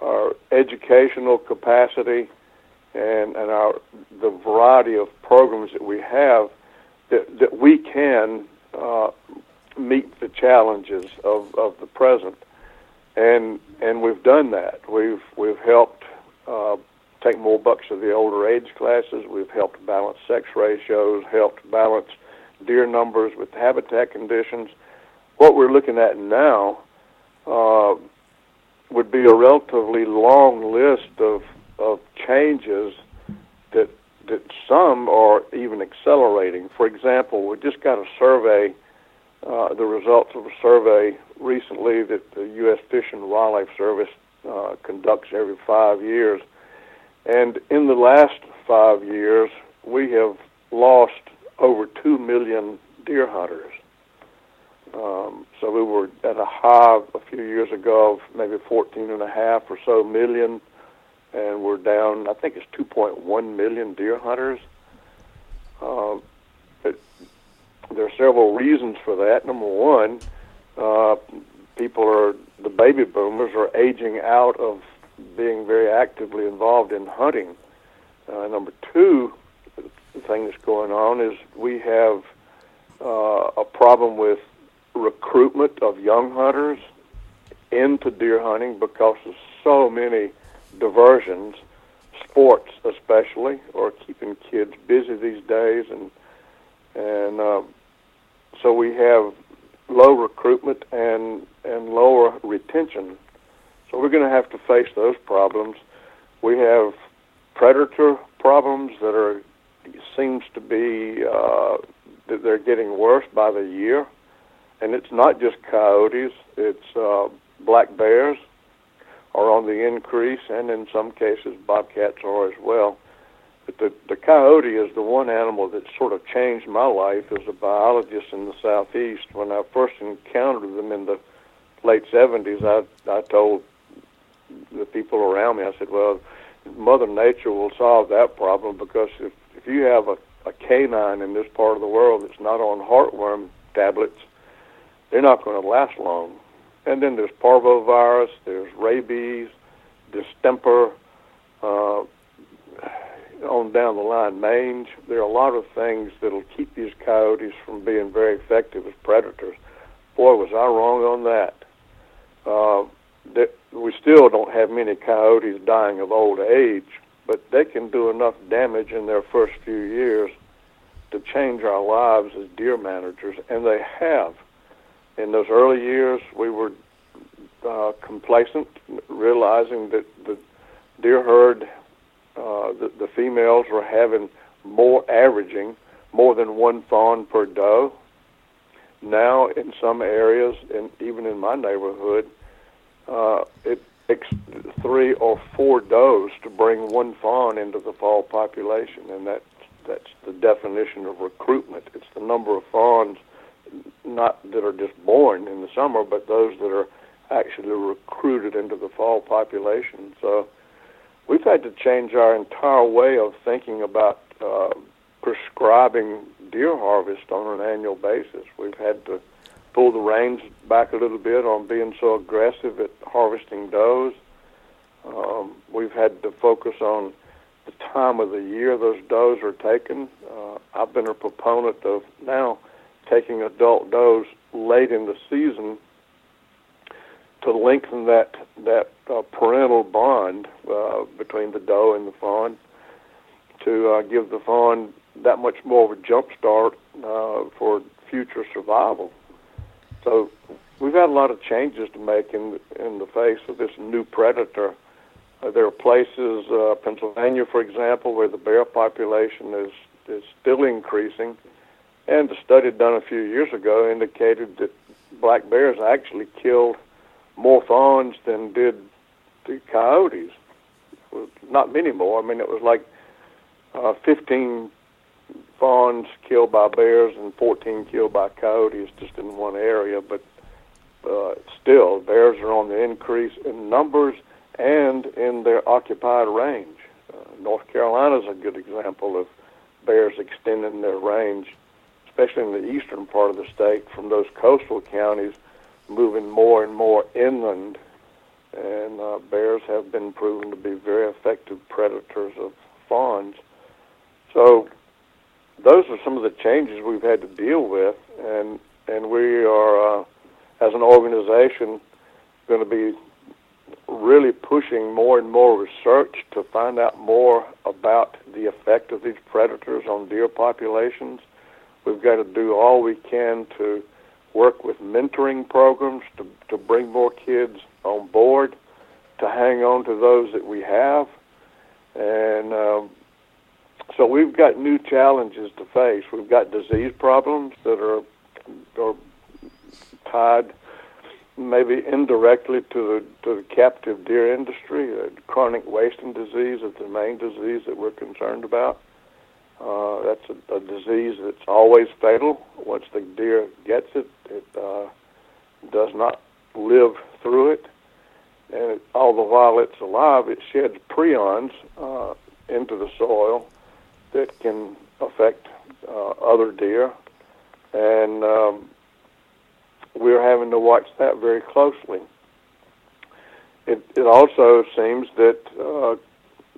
our educational capacity and, and our the variety of programs that we have, that, that we can uh, meet the challenges of, of the present, and and we've done that. We've we've helped uh, take more bucks of the older age classes. We've helped balance sex ratios, helped balance deer numbers with habitat conditions. What we're looking at now uh, would be a relatively long list of, of changes that that some are even accelerating. For example, we just got a survey, uh, the results of a survey recently that the U.S. Fish and Wildlife Service uh, conducts every five years and in the last five years, we have lost over 2 million deer hunters. Um, so we were at a high a few years ago of maybe 14 and a half or so million, and we're down, I think it's 2.1 million deer hunters. Uh, there are several reasons for that. Number one, uh, people are, the baby boomers are aging out of being very actively involved in hunting. Uh, number two, the thing that's going on is we have uh, a problem with recruitment of young hunters into deer hunting because of so many diversions, sports especially, or keeping kids busy these days, and and uh, so we have low recruitment and and lower retention. So we're going to have to face those problems. We have predator problems that are seems to be uh, that they're getting worse by the year, and it's not just coyotes; it's uh, black bears are on the increase, and in some cases bobcats are as well. But the the coyote is the one animal that sort of changed my life as a biologist in the southeast. When I first encountered them in the late 70s, I I told the people around me. I said, well, Mother Nature will solve that problem because if if you have a, a canine in this part of the world that's not on heartworm tablets, they're not going to last long. And then there's parvovirus, there's rabies, distemper, uh, on down the line, mange. There are a lot of things that'll keep these coyotes from being very effective as predators. Boy, was I wrong on that. Uh, that we still don't have many coyotes dying of old age, but they can do enough damage in their first few years to change our lives as deer managers, and they have. In those early years, we were uh, complacent, realizing that the deer herd, uh, the, the females were having more averaging, more than one fawn per doe. Now, in some areas, and even in my neighborhood, uh, it takes three or four does to bring one fawn into the fall population, and that that's the definition of recruitment. It's the number of fawns, not that are just born in the summer, but those that are actually recruited into the fall population. So we've had to change our entire way of thinking about uh, prescribing deer harvest on an annual basis. We've had to pull the reins back a little bit on being so aggressive at harvesting does. Um, we've had to focus on the time of the year those does are taken. Uh, I've been a proponent of now taking adult does late in the season to lengthen that that uh, parental bond uh, between the doe and the fawn, to uh, give the fawn that much more of a jump start uh, for future survival. So we've had a lot of changes to make in in the face of this new predator. Uh, there are places, uh, Pennsylvania, for example, where the bear population is is still increasing, and a study done a few years ago indicated that black bears actually killed more fawns than did the coyotes. Not many more. I mean, it was like uh, 15 fawns killed by bears and 14 killed by coyotes just in one area. But uh, still, bears are on the increase in numbers and in their occupied range. Uh, North Carolina is a good example of bears extending their range, especially in the eastern part of the state from those coastal counties, moving more and more inland. And uh, bears have been proven to be very effective predators of fawns. So those are some of the changes we've had to deal with, and and we are, uh, as an organization, going to be really pushing more and more research to find out more about the effect of these predators on deer populations. We've got to do all we can to work with mentoring programs to, to bring more kids on board, to hang on to those that we have, and um, so we've got new challenges to face. We've got disease problems that are are tied maybe indirectly to the to the captive deer industry. Uh, chronic wasting disease is the main disease that we're concerned about. Uh, that's a, a disease that's always fatal. Once the deer gets it, it uh, does not live through it, and it, all the while it's alive, it sheds prions uh, into the soil that can affect uh, other deer, and um, we're having to watch that very closely. It, it also seems that uh,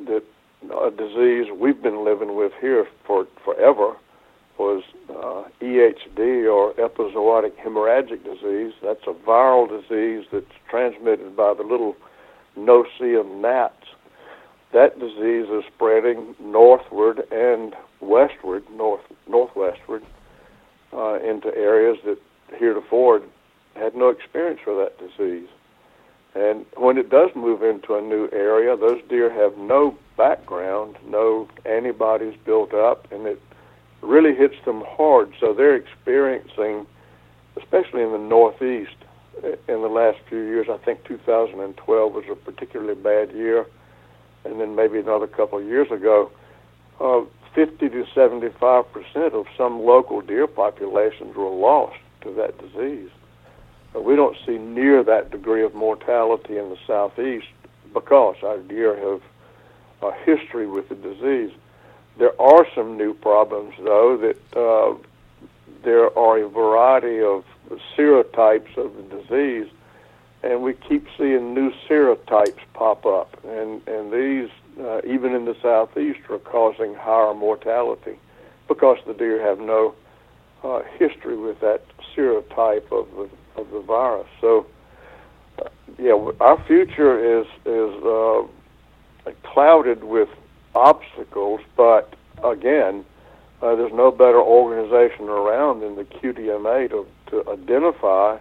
that a disease we've been living with here for forever was uh, EHD or epizootic hemorrhagic disease. That's a viral disease that's transmitted by the little no-see-um gnats that disease is spreading northward and westward, north northwestward, uh, into areas that heretofore had no experience for that disease. And when it does move into a new area, those deer have no background, no antibodies built up, and it really hits them hard. So they're experiencing, especially in the Northeast, in the last few years. I think 2012 was a particularly bad year and then maybe another couple of years ago, uh, 50 to 75 percent of some local deer populations were lost to that disease. But we don't see near that degree of mortality in the southeast because our deer have a history with the disease. There are some new problems, though, that uh, there are a variety of serotypes of the disease, and we keep seeing new serotypes pop up, and and these uh, even in the southeast are causing higher mortality because the deer have no uh, history with that serotype of the of the virus. So, uh, yeah, our future is is uh, clouded with obstacles, but again, uh, there's no better organization around than the QDMA to, to identify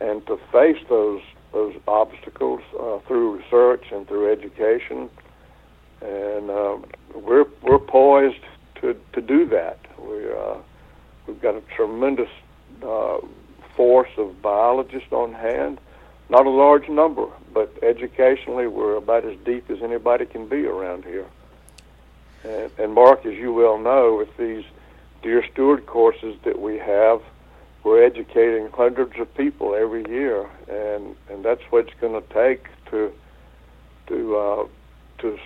and to face those those obstacles uh, through research and through education, and uh, we're we're poised to to do that. We uh, we've got a tremendous uh, force of biologists on hand. Not a large number, but educationally, we're about as deep as anybody can be around here. And, and Mark, as you well know, with these deer steward courses that we have, we're educating hundreds of people every year, and and that's what it's going to take to to uh, to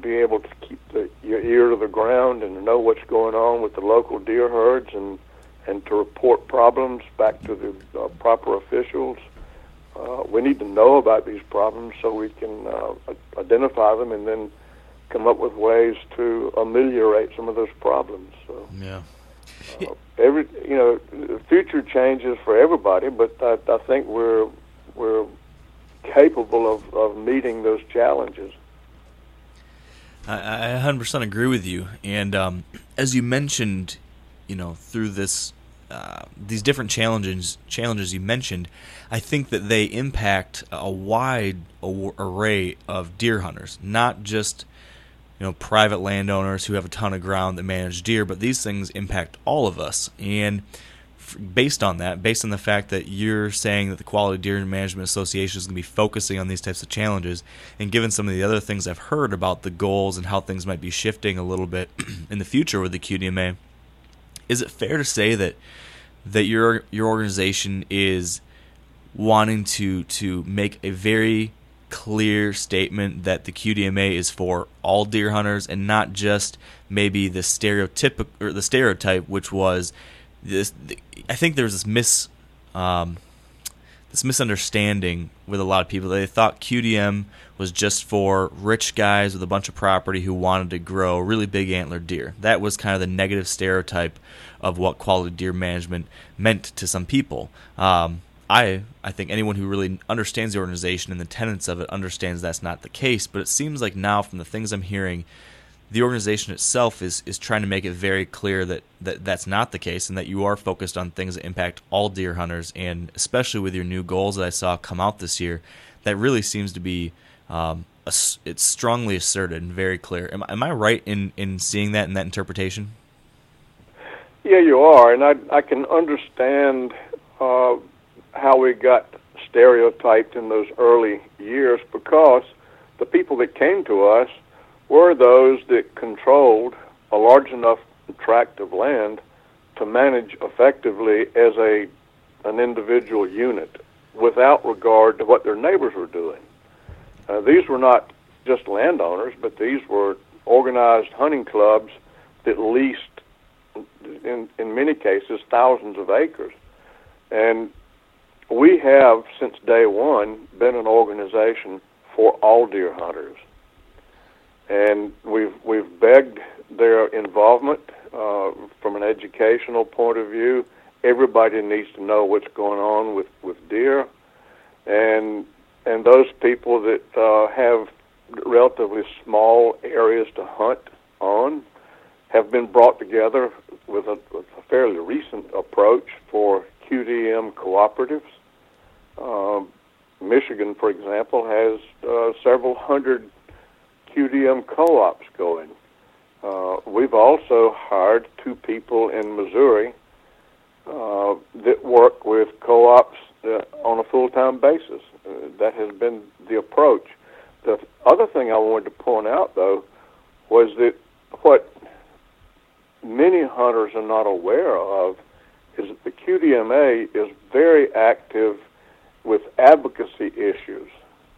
be able to keep the, your ear to the ground and know what's going on with the local deer herds and and to report problems back to the uh, proper officials. Uh, we need to know about these problems so we can uh, identify them and then come up with ways to ameliorate some of those problems. So, yeah. Uh, every you know, the future changes for everybody, but I, I think we're we're capable of, of meeting those challenges. I, I 100% agree with you. And um, as you mentioned, you know, through this uh, these different challenges challenges you mentioned, I think that they impact a wide array of deer hunters, not just you know private landowners who have a ton of ground that manage deer, but these things impact all of us. And based on that, based on the fact that you're saying that the Quality Deer Management Association is going to be focusing on these types of challenges, and given some of the other things I've heard about the goals and how things might be shifting a little bit in the future with the QDMA, is it fair to say that that your your organization is wanting to to make a very clear statement that the QDMA is for all deer hunters and not just maybe the stereotypic or the stereotype, which was this I think there was this mis um, this misunderstanding with a lot of people. They thought QDM was just for rich guys with a bunch of property who wanted to grow really big antler deer. That was kind of the negative stereotype of what quality deer management meant to some people. Um, I I think anyone who really understands the organization and the tenets of it understands that's not the case. But it seems like now, from the things I'm hearing, the organization itself is is trying to make it very clear that, that that's not the case and that you are focused on things that impact all deer hunters. And especially with your new goals that I saw come out this year that really seems to be um, a, it's strongly asserted and very clear. Am, am I right in, in seeing that in that interpretation? Yeah you are. And I, I can understand uh, how we got stereotyped in those early years because the people that came to us were those that controlled a large enough tract of land to manage effectively as a an individual unit without regard to what their neighbors were doing. Uh, these were not just landowners, but these were organized hunting clubs that leased, in, in many cases, thousands of acres. And we have, since day one, been an organization for all deer hunters and we've we've begged their involvement uh, from an educational point of view. Everybody needs to know what's going on with with deer, and and those people that uh, have relatively small areas to hunt on have been brought together with a, with a fairly recent approach for QDM cooperatives. Um, Michigan, for example, has uh, several hundred QDM co-ops going. Uh, we've also hired two people in Missouri uh, that work with co-ops uh, on a full-time basis. Uh, that has been the approach. The other thing I wanted to point out, though, was that what many hunters are not aware of is that the QDMA is very active with advocacy issues.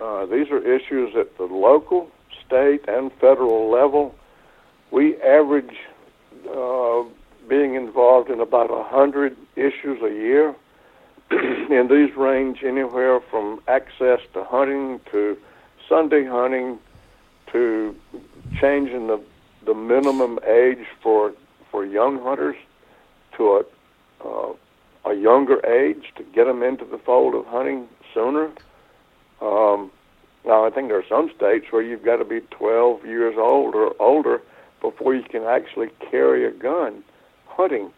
Uh, these are issues at the local, state, and federal level. We average uh, being involved in about a hundred issues a year, and these range anywhere from access to hunting to Sunday hunting to changing the the minimum age for for young hunters to a uh, a younger age to get them into the fold of hunting sooner. Um, now, I think there are some states where you've got to be 12 years old or older before you can actually carry a gun hunting.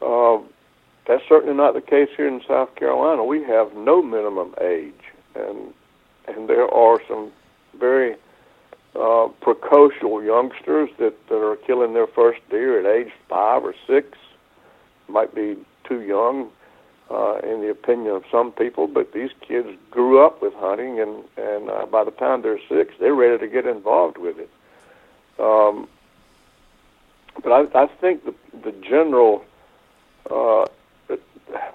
Uh, that's certainly not the case here in South Carolina. We have no minimum age, and and there are some very uh, precocious youngsters that, that are killing their first deer at age five or six. Might be too young, uh, in the opinion of some people, but these kids grew up with hunting, and and uh, by the time they're six, they're ready to get involved with it. Um, but I, I think the the general uh,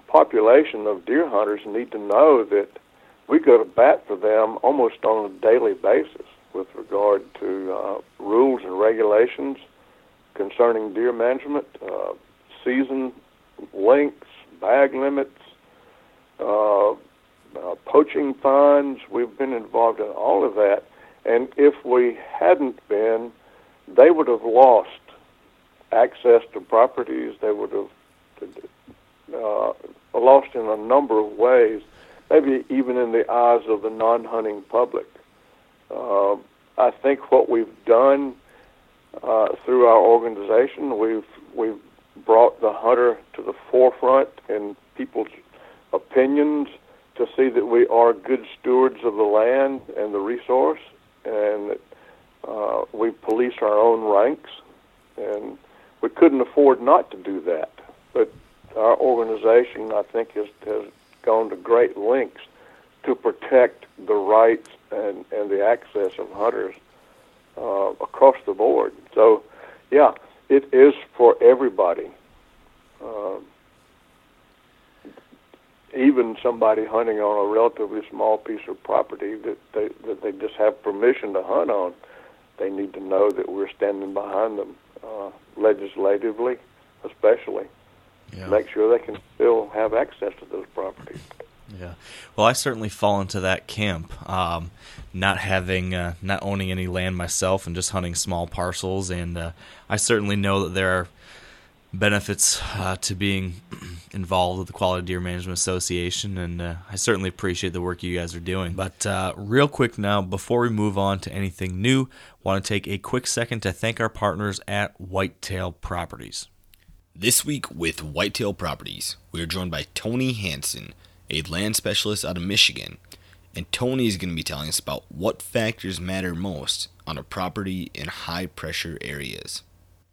population of deer hunters need to know that we go to bat for them almost on a daily basis with regard to uh, rules and regulations concerning deer management, uh, season lengths, bag limits, uh, uh, poaching fines. We've been involved in all of that. And if we hadn't been, they would have lost access to properties. They would have uh, lost in a number of ways, maybe even in the eyes of the non-hunting public. Uh, I think what we've done uh, through our organization, we've we've brought the hunter to the forefront in people's opinions to see that we are good stewards of the land and the resource, and that uh, we police our own ranks, and we couldn't afford not to do that. But our organization, I think, has, has gone to great lengths to protect the rights and, and the access of hunters uh, across the board. So, yeah, it is for everybody. Um, even somebody hunting on a relatively small piece of property that they that they just have permission to hunt on, they need to know that we're standing behind them uh, legislatively, especially. Yeah. Make sure they can still have access to those properties. Yeah, well, I certainly fall into that camp. Um, not having, uh, not owning any land myself, and just hunting small parcels. And uh, I certainly know that there are benefits uh, to being involved with the Quality Deer Management Association, and uh, I certainly appreciate the work you guys are doing. But uh, real quick now, before we move on to anything new, want to take a quick second to thank our partners at Whitetail Properties. This week with Whitetail Properties, we are joined by Tony Hansen, a land specialist out of Michigan, and Tony is going to be telling us about what factors matter most on a property in high pressure areas.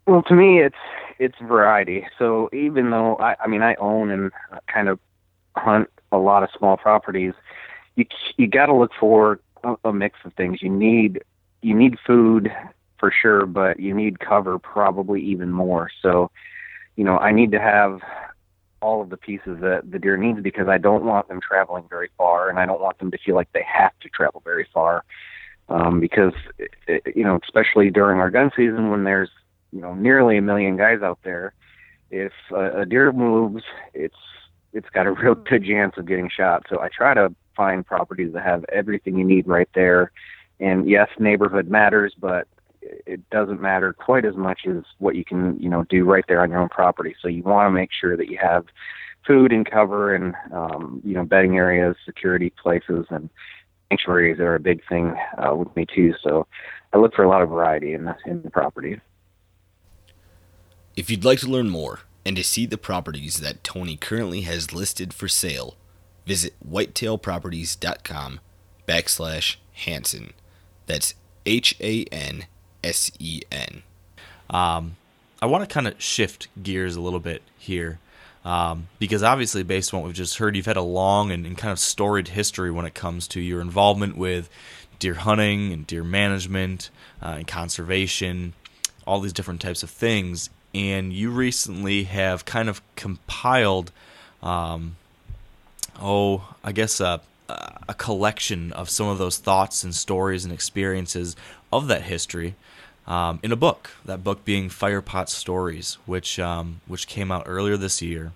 Well, to me, it's it's variety. So even though I, I mean, I own and kind of hunt a lot of small properties, you you got to look for a, a mix of things. You need you need food for sure, but you need cover probably even more. So, you know, I need to have all of the pieces that the deer needs because I don't want them traveling very far, and I don't want them to feel like they have to travel very far. Um, because you know, especially during our gun season when there's you know nearly a million guys out there. If a, a deer moves, it's it's got a real good chance of getting shot. So I try to find properties that have everything you need right there. And yes, neighborhood matters, but it doesn't matter quite as much as what you can, you know, do right there on your own property. So you want to make sure that you have food and cover and, um, you know, bedding areas, security places, and sanctuaries are a big thing uh, with me too. So I look for a lot of variety in the, in the property. If you'd like to learn more and to see the properties that Tony currently has listed for sale, visit whitetailproperties.com backslash Hansen. That's H A N S E N. Um, I want to kind of shift gears a little bit here um, because obviously, based on what we've just heard, you've had a long and, and, kind of storied history when it comes to your involvement with deer hunting and deer management uh, and conservation, all these different types of things and you recently have kind of compiled, um, oh, I guess a, a collection of some of those thoughts and stories and experiences of that history um, in a book. That book being Firepot Stories, which um, which came out earlier this year,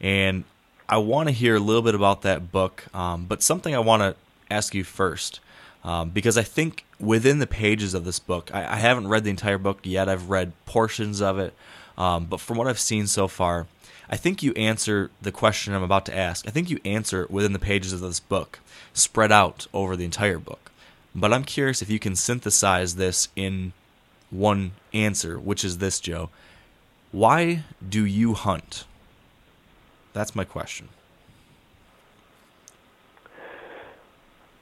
and I want to hear a little bit about that book. Um, but something I want to ask you first, um, because I think within the pages of this book, I, I, haven't read the entire book yet. I've read portions of it, um, but from what I've seen so far. I think you answer the question I'm about to ask. I think you answer it within the pages of this book, spread out over the entire book. But I'm curious if you can synthesize this in one answer, which is this, Joe. Why do you hunt? That's my question.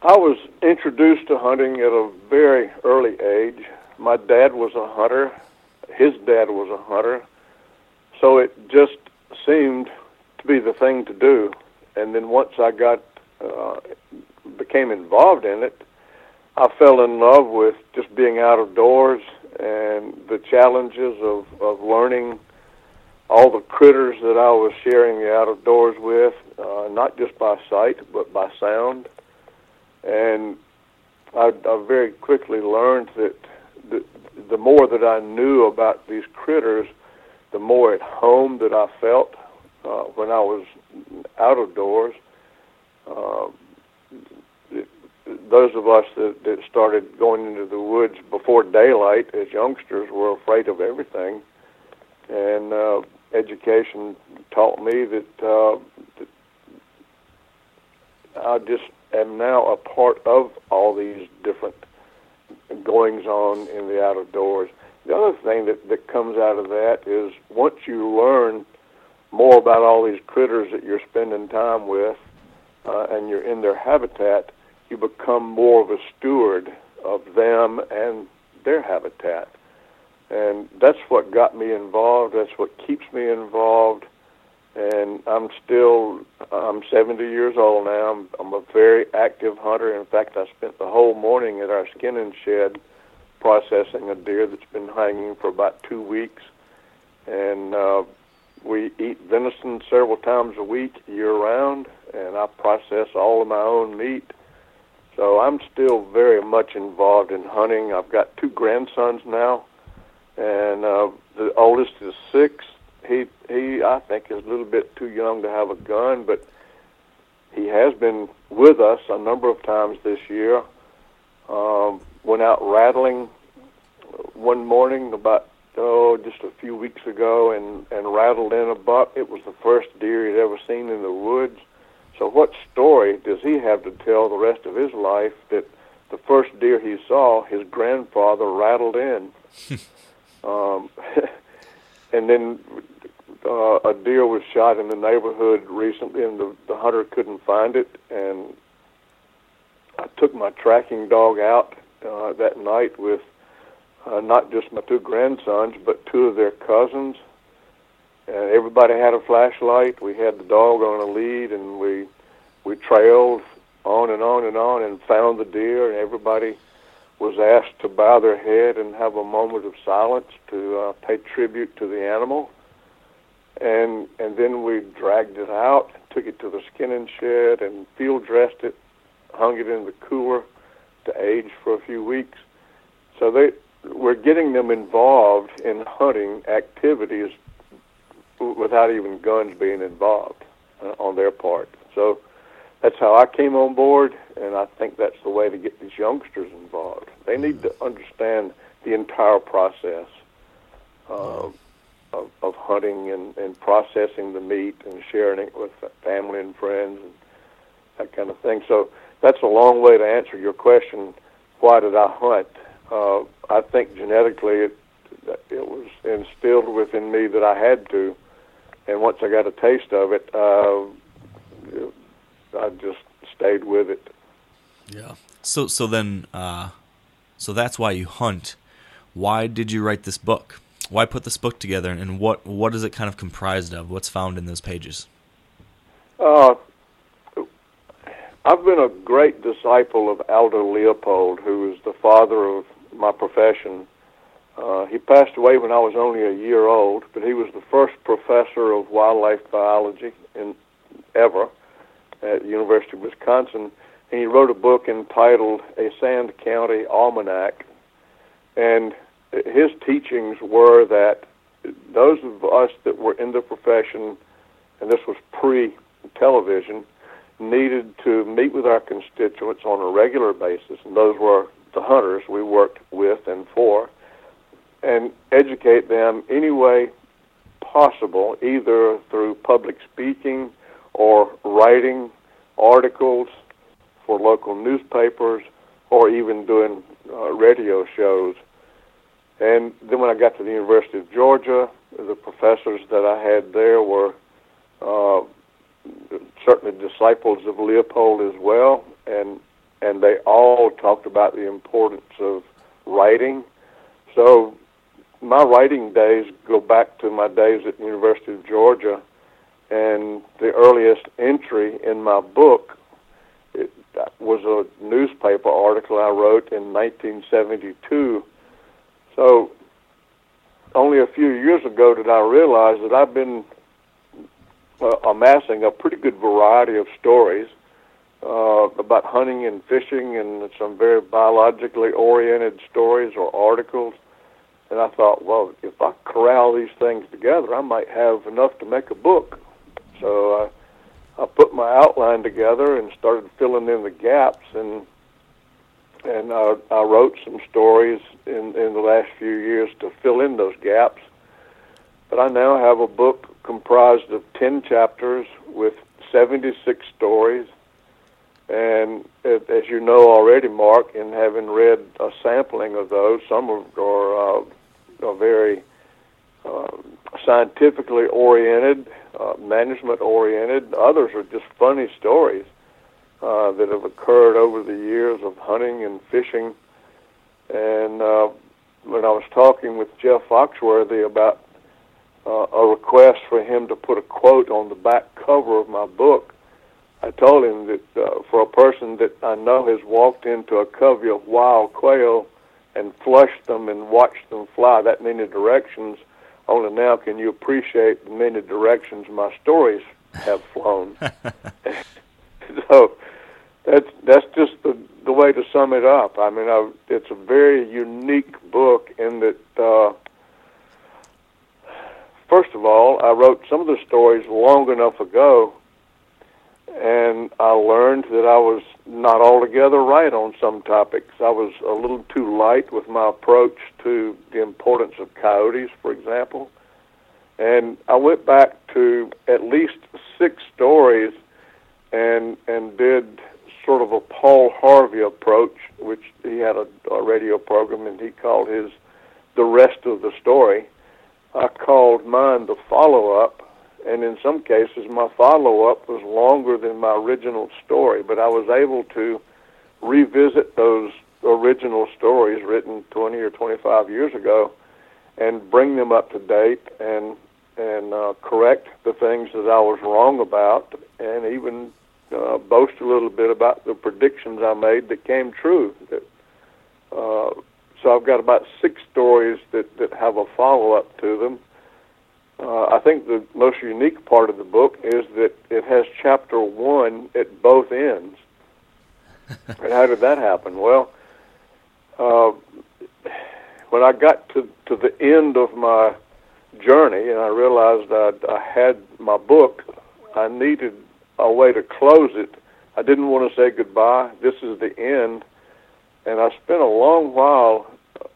I was introduced to hunting at a very early age. My dad was a hunter. His dad was a hunter. So it just seemed to be the thing to do. And then once I got uh, became involved in it, I fell in love with just being out of doors and the challenges of, of learning all the critters that I was sharing the out of doors with, uh, not just by sight, but by sound. And I, I very quickly learned that the, the more that I knew about these critters, the more at home that I felt uh, when I was out of doors. Uh, those of us that, that started going into the woods before daylight as youngsters were afraid of everything, and uh, education taught me that, uh, that I just am now a part of all these different goings on in the out of doors. The other thing that, that comes out of that is once you learn more about all these critters that you're spending time with uh, and you're in their habitat, you become more of a steward of them and their habitat. And that's what got me involved. That's what keeps me involved. And I'm still, I'm 70 years old now. I'm, I'm a very active hunter. In fact, I spent the whole morning at our skinning shed processing a deer that's been hanging for about two weeks. And uh, we eat venison several times a week year round, and I process all of my own meat so I'm still very much involved in hunting. I've got two grandsons now, and uh, the oldest is six. He he I think is a little bit too young to have a gun, but he has been with us a number of times this year. Um, went out rattling one morning about oh just a few weeks ago and and rattled in a buck. It was the first deer he'd ever seen in the woods so, what story does he have to tell the rest of his life that the first deer he saw, his grandfather rattled in? um, and then uh, a deer was shot in the neighborhood recently, and the, the hunter couldn't find it. And I took my tracking dog out uh, that night with uh, not just my two grandsons, but two of their cousins and everybody had a flashlight. We had the dog on a lead, and we we trailed on and on and on and found the deer. And everybody was asked to bow their head and have a moment of silence to uh, pay tribute to the animal. And and then we dragged it out, took it to the skinning shed, and field dressed it, hung it in the cooler to age for a few weeks. So they we're getting them involved in hunting activities without even guns being involved uh, on their part. So that's how I came on board, and I think that's the way to get these youngsters involved. They need to understand the entire process uh, of, of hunting and, and processing the meat and sharing it with family and friends and that kind of thing. So that's a long way to answer your question. Why did I hunt? Uh, I think genetically it it was instilled within me that I had to and once I got a taste of it, uh, I just stayed with it. Yeah. So so then, uh, so that's why you hunt. Why did you write this book? Why put this book together, and what what is it kind of comprised of? What's found in those pages? Uh, I've been a great disciple of Aldo Leopold, who is the father of my profession uh, he passed away when I was only a year old, but he was the first professor of wildlife biology in ever, at the University of Wisconsin, and he wrote a book entitled A Sand County Almanac. And his teachings were that those of us that were in the profession, and this was pre television, needed to meet with our constituents on a regular basis, and those were the hunters we worked with and for, and educate them any way possible, either through public speaking or writing articles for local newspapers or even doing uh, radio shows. And then when I got to the University of Georgia, the professors that I had there were uh, certainly disciples of Leopold as well, and and they all talked about the importance of writing. So my writing days go back to my days at the University of Georgia, and the earliest entry in my book it was a newspaper article I wrote in 1972. So only a few years ago did I realize that I've been uh, amassing a pretty good variety of stories uh, about hunting and fishing and some very biologically oriented stories or articles. And I thought, well, if I corral these things together, I might have enough to make a book. So uh, I put my outline together and started filling in the gaps, and and uh, I wrote some stories in in the last few years to fill in those gaps. But I now have a book comprised of ten chapters with 76 stories and as you know already, Mark, in having read a sampling of those, some are, are, uh, are very uh, scientifically oriented, uh, management oriented. Others are just funny stories uh, that have occurred over the years of hunting and fishing. And uh, when I was talking with Jeff Foxworthy about uh, a request for him to put a quote on the back cover of my book, I told him that uh, for a person that I know has walked into a covey of wild quail and flushed them and watched them fly that many directions, only now can you appreciate the many directions my stories have flown. so that's that's just the the way to sum it up. I mean, I, it's a very unique book in that. Uh, first of all, I wrote some of the stories long enough ago and I learned that I was not altogether right on some topics. I was a little too light with my approach to the importance of coyotes, for example. And I went back to at least six stories and and did sort of a Paul Harvey approach, which he had a, a radio program and he called his the rest of the story. I called mine the follow up and in some cases my follow-up was longer than my original story but i was able to revisit those original stories written 20 or 25 years ago and bring them up to date and and uh, correct the things that I was wrong about and even uh, boast a little bit about the predictions I made that came true that uh, so I've got about six stories that, that have a follow up to them uh, I think the most unique part of the book is that it has chapter one at both ends. and how did that happen? Well, uh, when I got to to the end of my journey and I realized I'd, I had my book, I needed a way to close it. I didn't want to say goodbye. This is the end. And I spent a long while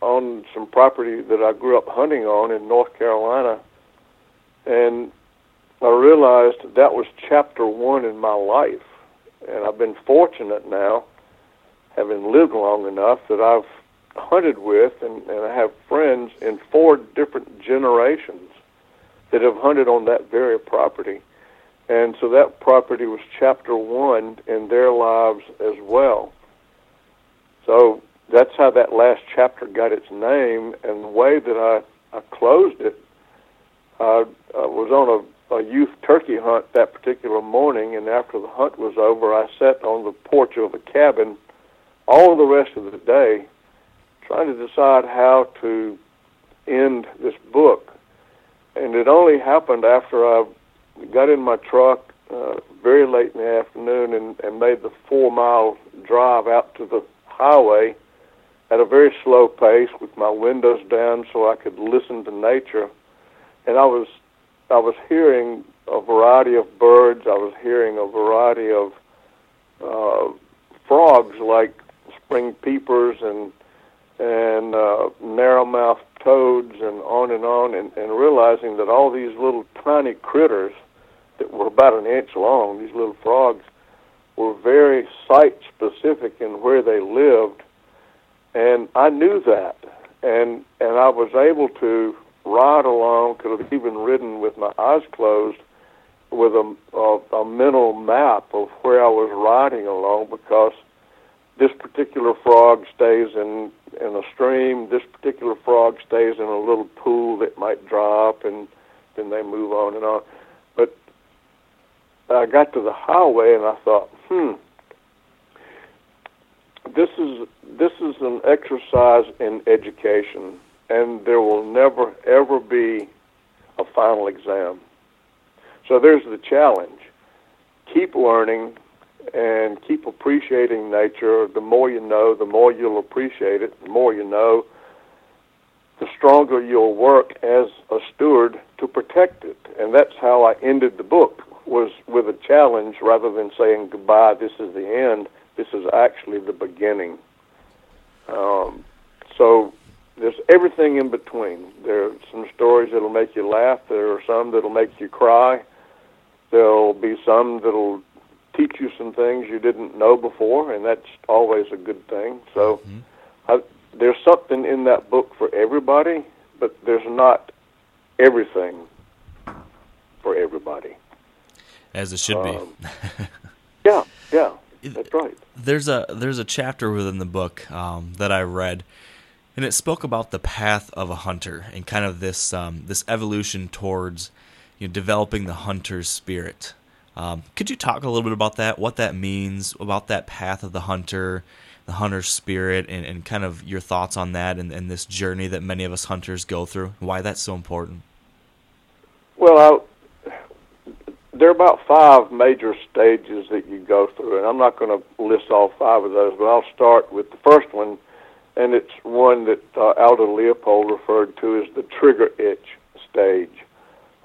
on some property that I grew up hunting on in North Carolina and I realized that was chapter one in my life. And I've been fortunate now, having lived long enough, that I've hunted with and, and I have friends in four different generations that have hunted on that very property. And so that property was chapter one in their lives as well. So that's how that last chapter got its name. And the way that I, I closed it uh, uh, was on a, a youth turkey hunt that particular morning, and after the hunt was over, I sat on the porch of a cabin all the rest of the day trying to decide how to end this book. And it only happened after I got in my truck uh, very late in the afternoon and, and made the four mile drive out to the highway at a very slow pace with my windows down so I could listen to nature. And I was I was hearing a variety of birds. I was hearing a variety of uh, frogs like spring peepers and and uh, narrow-mouthed toads and on and on, and, and realizing that all these little tiny critters that were about an inch long, these little frogs, were very site-specific in where they lived, and I knew that, and and I was able to ride along. Could have even ridden with my eyes closed, with a, a, a mental map of where I was riding along because this particular frog stays in in a stream. This particular frog stays in a little pool that might drop, and then they move on and on. But I got to the highway, and I thought, hmm, this is this is an exercise in education, and there will never ever be a final exam. So there's the challenge. Keep learning and keep appreciating nature. The more you know, the more you'll appreciate it. The more you know, the stronger you'll work as a steward to protect it. And that's how I ended the book was with a challenge rather than saying goodbye. This is the end. This is actually the beginning. Um, so there's everything in between. There are some stories that'll make you laugh. There are some that'll make you cry. There'll be some that'll teach you some things you didn't know before, and that's always a good thing. So mm-hmm. I, there's something in that book for everybody, but there's not everything for everybody. As it should um, be. yeah, yeah, that's right. There's a there's a chapter within the book um, that I read, and it spoke about the path of a hunter and kind of this um, this evolution towards you know, developing the hunter's spirit. Um, could you talk a little bit about that, what that means, about that path of the hunter, the hunter's spirit, and, and kind of your thoughts on that and, and this journey that many of us hunters go through, why that's so important? Well, I, there are about five major stages that you go through, and I'm not going to list all five of those, but I'll start with the first one, and it's one that uh, Aldo Leopold referred to as the trigger itch stage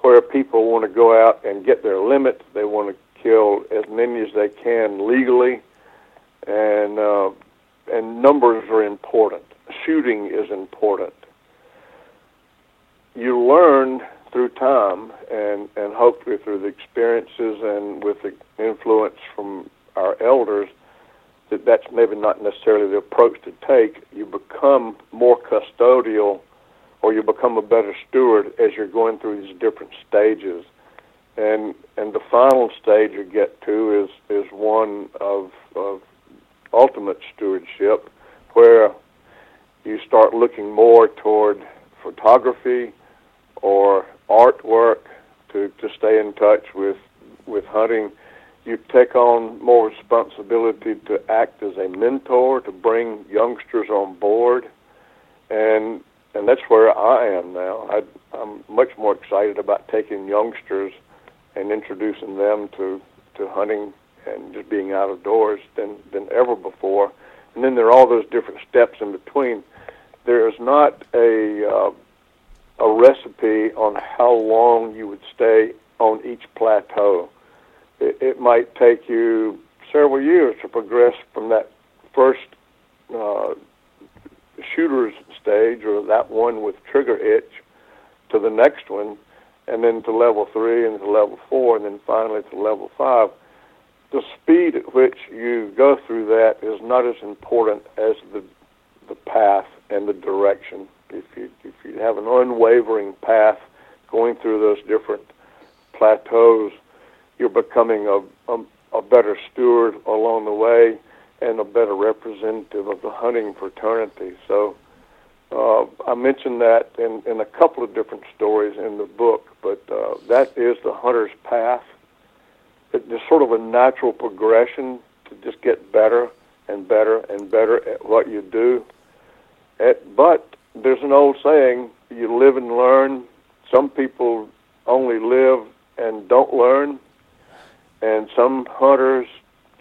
where people want to go out and get their limit. They want to kill as many as they can legally, and uh, and numbers are important. Shooting is important. You learn through time and and hopefully through the experiences and with the influence from our elders that that's maybe not necessarily the approach to take. You become more custodial or you become a better steward as you're going through these different stages. And and the final stage you get to is is one of of ultimate stewardship, where you start looking more toward photography or artwork to, to stay in touch with with hunting. You take on more responsibility to act as a mentor, to bring youngsters on board, and and that's where I am now. I, I'm much more excited about taking youngsters and introducing them to to hunting and just being out of doors than than ever before. And then there are all those different steps in between. There is not a uh, a recipe on how long you would stay on each plateau. It, it might take you several years to progress from that first uh, shooter's stage or that one with trigger itch to the next one, and then to level three and to level four, and then finally to level five. The speed at which you go through that is not as important as the the path and the direction. If you if you have an unwavering path going through those different plateaus, you're becoming a, a, a better steward along the way and a better representative of the hunting fraternity. So uh, I mentioned that in, in a couple of different stories in the book, but uh, that is the hunter's path. It's sort of a natural progression to just get better and better and better at what you do. At, but there's an old saying, you live and learn. Some people only live and don't learn. And some hunters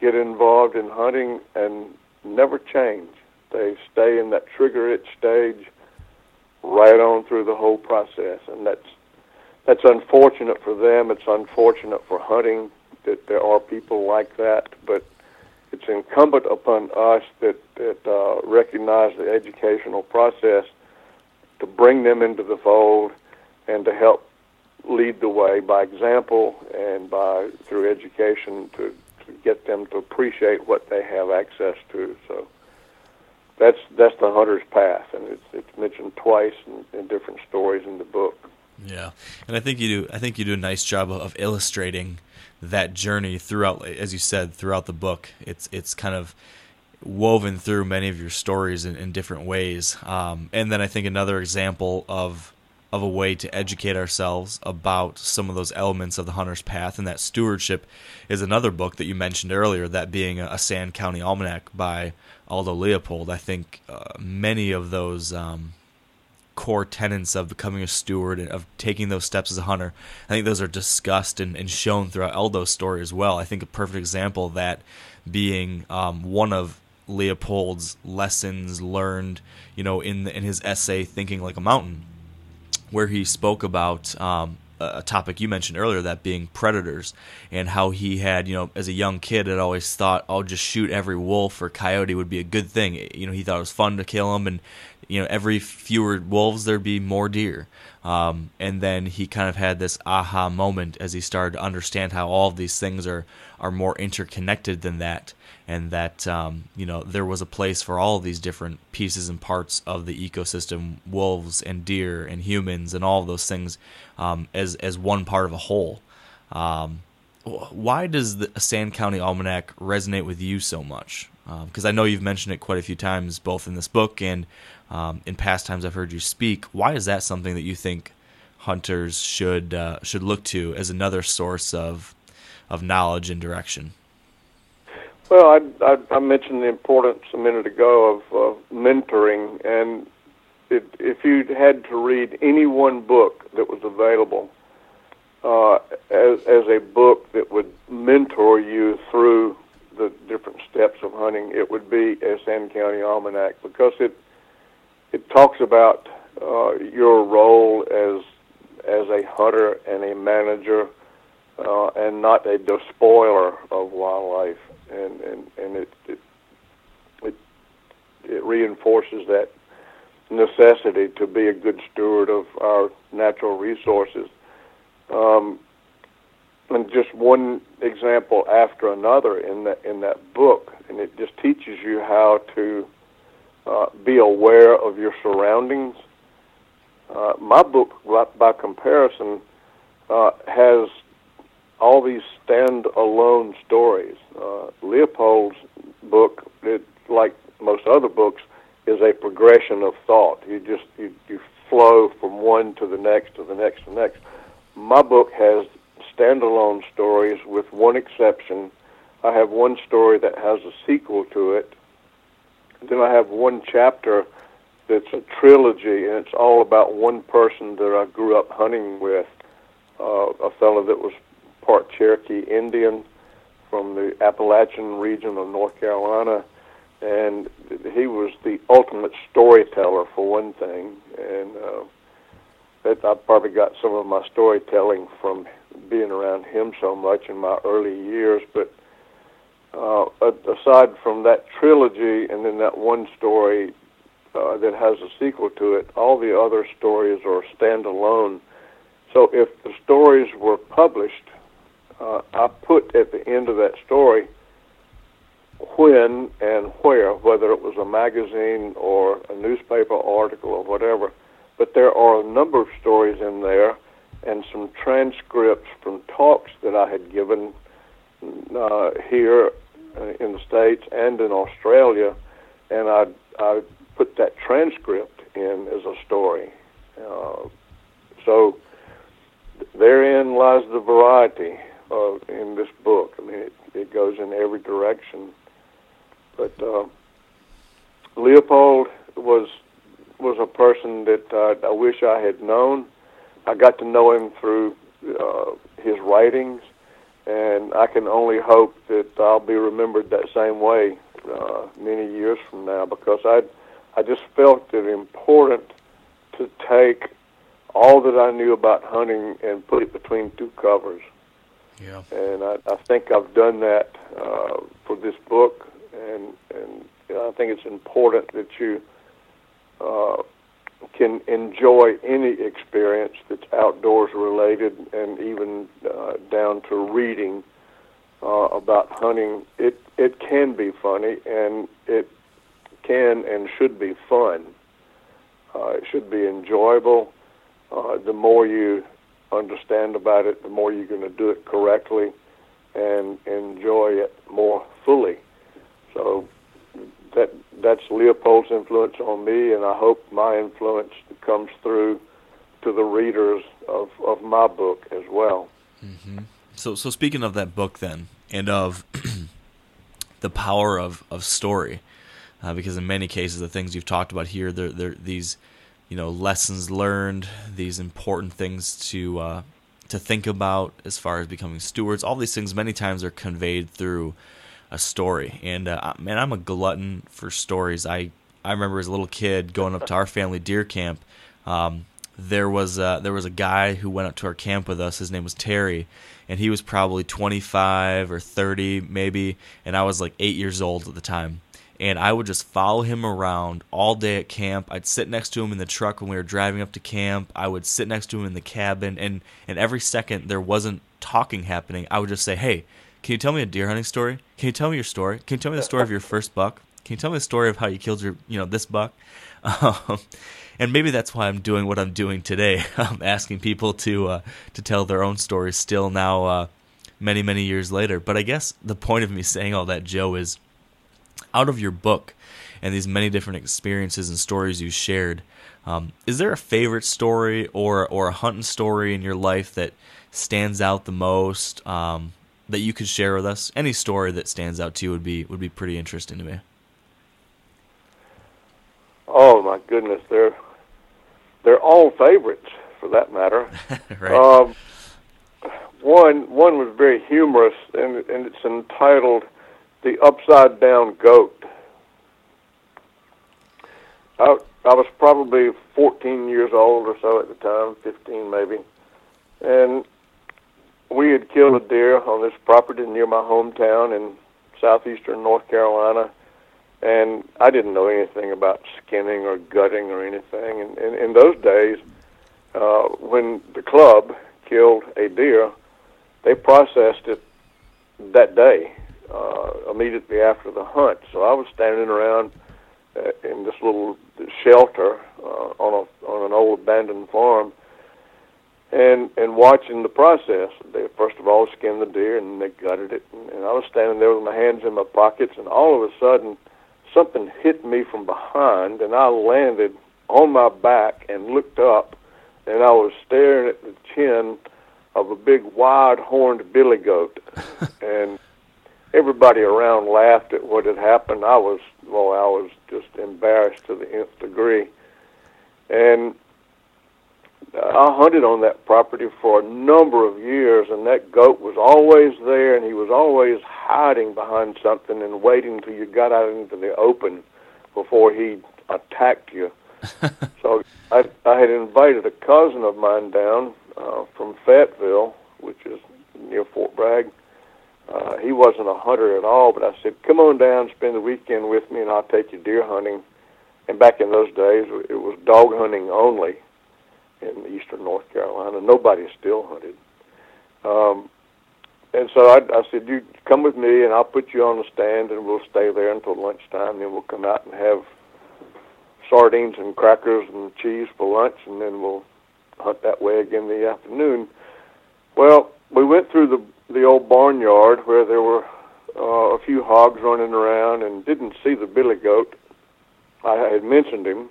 get involved in hunting and never change. They stay in that trigger it stage right on through the whole process, and that's that's unfortunate for them. It's unfortunate for hunting that there are people like that, but it's incumbent upon us that that uh, recognize the educational process to bring them into the fold and to help lead the way by example and by through education to, to get them to appreciate what they have access to. So that's that's the hunter's path, and it's it's mentioned twice in, in different stories in the book. Yeah, and I think you do. I think you do a nice job of illustrating that journey throughout, as you said, throughout the book. It's it's kind of woven through many of your stories in, in different ways. Um, and then I think another example of of a way to educate ourselves about some of those elements of the hunter's path and that stewardship is another book that you mentioned earlier that being a, sand county almanac by aldo leopold. I think uh, many of those um, core tenets of becoming a steward and of taking those steps as a hunter i think those are discussed and, and shown throughout aldo's story as well. I think a perfect example of that being um, one of leopold's lessons learned you know in in his essay thinking like a mountain where he spoke about um, a topic you mentioned earlier, that being predators, and how he had, you know, as a young kid, had always thought, "I'll just shoot every wolf or coyote would be a good thing." You know, he thought it was fun to kill them, and you know, every fewer wolves there'd be more deer. Um, and then he kind of had this aha moment as he started to understand how all of these things are are more interconnected than that and that um, you know there was a place for all these different pieces and parts of the ecosystem, wolves and deer and humans and all those things um, as as one part of a whole. Um, why does the Sand County Almanac resonate with you so much? Because um, I know you've mentioned it quite a few times, both in this book and um, in past times I've heard you speak. Why is that something that you think hunters should uh, should look to as another source of of knowledge and direction? Well, I, I, I mentioned the importance a minute ago of uh, mentoring, and it, if you had to read any one book that was available uh, as, as a book that would mentor you through the different steps of hunting, it would be Sand County Almanac because it it talks about uh, your role as as a hunter and a manager, uh, and not a despoiler of wildlife and and and it it it, it reinforces that necessity to be a good steward of our natural resources. Um, and just one example after another in that in that book, and it just teaches you how to uh, be aware of your surroundings. Uh, my book, by comparison, uh, has all these stand-alone stories. Uh, Leopold's book, it, like most other books, is a progression of thought. You just you, you flow from one to the next to the next to the next. My book has standalone stories with one exception. I have one story that has a sequel to it. Then I have one chapter that's a trilogy, and it's all about one person that I grew up hunting with, uh, a fellow that was part Cherokee Indian from the Appalachian region of North Carolina, and he was the ultimate storyteller for one thing, and uh, that I probably got some of my storytelling from being around him so much in my early years. But uh, aside from that trilogy and then that one story uh, that has a sequel to it, all the other stories are standalone. So if the stories were published uh, I put at the end of that story when and where, whether it was a magazine or a newspaper article or whatever. But there are a number of stories in there and some transcripts from talks that I had given uh, here uh, in the States and in Australia, and I, I put that transcript in as a story. Uh, so therein lies the variety uh, in this book. I mean, it, it goes in every direction. But uh, Leopold was was a person that uh, I wish I had known. I got to know him through uh, his writings, and I can only hope that I'll be remembered that same way uh, many years from now because I I just felt it important to take all that I knew about hunting and put it between two covers. Yeah. And I, I think I've done that uh, for this book, and and you know, I think it's important that you uh, can enjoy any experience that's outdoors related, and even uh, down to reading uh, about hunting. It it can be funny, and it can and should be fun. Uh, it should be enjoyable. Uh, the more you understand about it, the more you're going to do it correctly and enjoy it more fully. So that that's Leopold's influence on me, and I hope my influence comes through to the readers of, of my book as well. Mm-hmm. So, so speaking of that book, then, and of the power of of story, uh, because in many cases, the things you've talked about here, they're, they're these, you know, lessons learned, these important things to uh, to think about as far as becoming stewards. All these things, many times, are conveyed through a story. And uh, man, I'm a glutton for stories. I I remember as a little kid going up to our family deer camp. Um, there was there was a guy who went up to our camp with us. His name was Terry, and he was probably 25 or 30 maybe, and I was like eight years old at the time. And I would just follow him around all day at camp. I'd sit next to him in the truck when we were driving up to camp. I would sit next to him in the cabin, and and every second there wasn't talking happening. I would just say, "Hey, can you tell me a deer hunting story? Can you tell me your story? Can you tell me the story of your first buck? Can you tell me the story of how you killed your, you know, this buck?" Um, and maybe that's why I'm doing what I'm doing today. I'm asking people to uh, to tell their own stories still now, uh, many many years later. But I guess the point of me saying all that, Joe, is out of your book and these many different experiences and stories you shared. Um, is there a favorite story or or a hunting story in your life that stands out the most um, that you could share with us? Any story that stands out to you would be would be pretty interesting to me. Oh my goodness, they're they're all favorites for that matter. right. Um, one one was very humorous, and and it's entitled "The Upside Down Goat." I I was probably 14 years old or so at the time, 15 maybe, and we had killed a deer on this property near my hometown in southeastern North Carolina and I didn't know anything about skinning or gutting or anything. And, in those days, uh, when the club killed a deer, they processed it that day, uh, immediately after the hunt. So I was standing around uh, in this little shelter uh, on a on an old abandoned farm, and and watching the process. They first of all skinned the deer and they gutted it, and, and I was standing there with my hands in my pockets, and all of a sudden something hit me from behind, and I landed on my back and looked up, and I was staring at the chin of a big wide-horned billy goat, and everybody around laughed at what had happened. I was, well, I was just embarrassed to the nth degree, and I hunted on that property for a number of years, and that goat was always there, and he was always hiding behind something and waiting till you got out into the open before he attacked you. so I, I had invited a cousin of mine down uh, from Fayetteville, which is near Fort Bragg. Uh, he wasn't a hunter at all, but I said, "Come on down, spend the weekend with me, and I'll take you deer hunting." And back in those days, it was dog hunting only in eastern North Carolina. Nobody still hunted. Um, and so I, I said, "You come with me, and I'll put you on the stand, and we'll stay there until lunchtime. Then we'll come out and have sardines and crackers and cheese for lunch, and then we'll hunt that way again in the afternoon." Well, we went through the the old barnyard where there were uh, a few hogs running around, and didn't see the billy goat. I had mentioned him,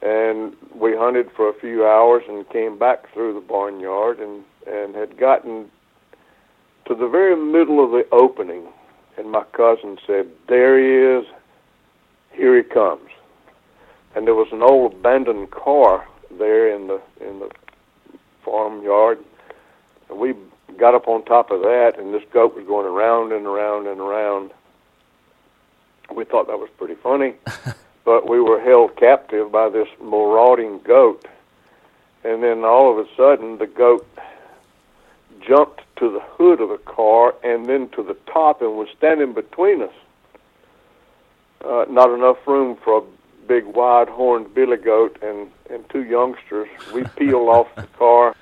and we hunted for a few hours and came back through the barnyard and and had gotten to the very middle of the opening. And my cousin said there he is. Here he comes. And there was an old abandoned car there in the in the farmyard. And we got up on top of that, and this goat was going around and around and around. We thought that was pretty funny, but we were held captive by this marauding goat. And then all of a sudden, the goat jumped to the hood of the car and then to the top and was standing between us. Uh, not enough room for a big wide horned billy goat and, and two youngsters. We peeled off the car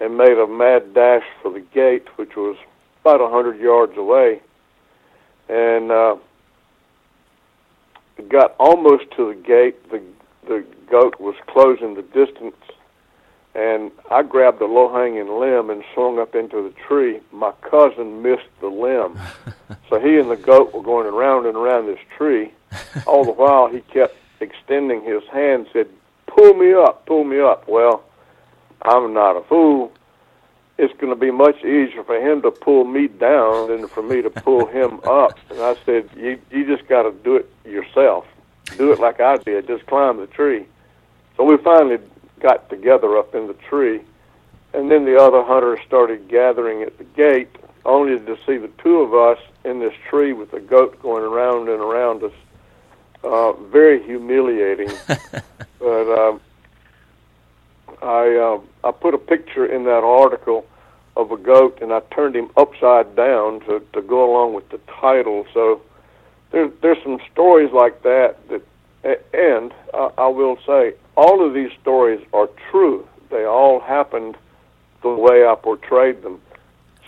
and made a mad dash for the gate, which was about a hundred yards away, and uh, got almost to the gate. The the goat was closing the distance, and I grabbed a low hanging limb and swung up into the tree. My cousin missed the limb, so he and the goat were going around and around this tree. All the while, he kept extending his hand, said, "Pull me up, pull me up." Well I'm not a fool. It's going to be much easier for him to pull me down than for me to pull him up. And I said, you you just got to do it yourself. Do it like I did. Just climb the tree. So we finally got together up in the tree, and then the other hunters started gathering at the gate, only to see the two of us in this tree with the goat going around and around us. Uh, very humiliating. but um, I uh, I put a picture in that article of a goat, and I turned him upside down to to go along with the title. So there's there's some stories like that that, and uh, I will say all of these stories are true. They all happened the way I portrayed them.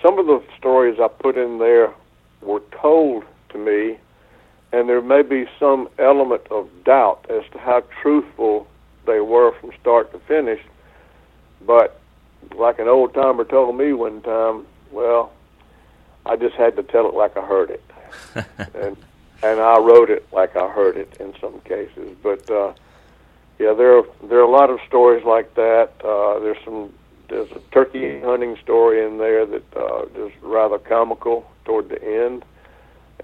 Some of the stories I put in there were told to me, and there may be some element of doubt as to how truthful they were from start to finish. But like an old timer told me one time, well, I just had to tell it like I heard it, and and I wrote it like I heard it in some cases. But uh, yeah, there are there are a lot of stories like that. Uh, there's some there's a turkey hunting story in there that uh, is rather comical toward the end,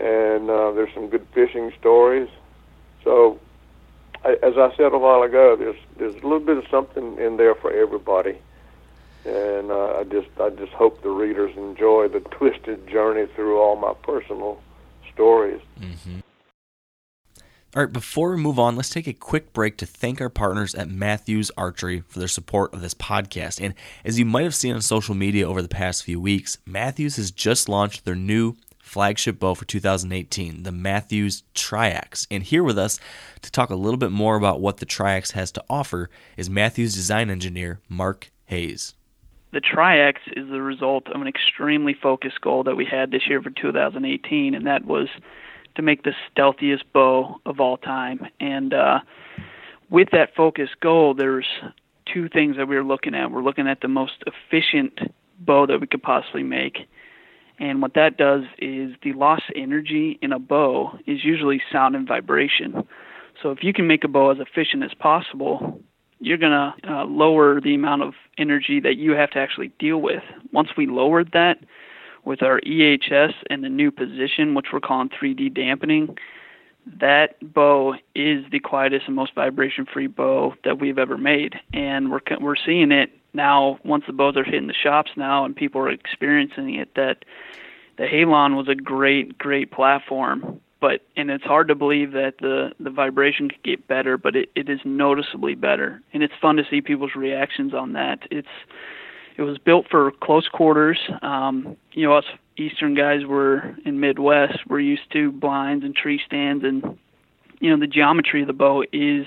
and uh, there's some good fishing stories. So as I said a while ago, there's there's a little bit of something in there for everybody, and uh, I just I just hope the readers enjoy the twisted journey through all my personal stories. Mm-hmm. All right, before we move on, let's take a quick break to thank our partners at Mathews Archery for their support of this podcast. And as you might have seen on social media over the past few weeks, Mathews has just launched their new flagship bow for 2018, the Mathews Triax. And here with us to talk a little bit more about what the Triax has to offer is Mathews design engineer Mark Hayes. The Triax is the result of an extremely focused goal that we had this year for 2018, and that was to make the stealthiest bow of all time. And uh, with that focused goal, there's two things that we were looking at. We're looking at the most efficient bow that we could possibly make and what that does is the lost energy in a bow is usually sound and vibration. So if you can make a bow as efficient as possible, you're going to uh, lower the amount of energy that you have to actually deal with. Once we lowered that with our EHS and the new position, which we're calling 3D dampening, that bow is the quietest and most vibration free bow that we've ever made. And we're, we're seeing it now once the bows are hitting the shops now and people are experiencing it that the Halon was a great great platform. But and it's hard to believe that the the vibration could get better but it, it is noticeably better. And it's fun to see people's reactions on that. It's it was built for close quarters. Um you know us eastern guys were in midwest we're used to blinds and tree stands and you know the geometry of the bow is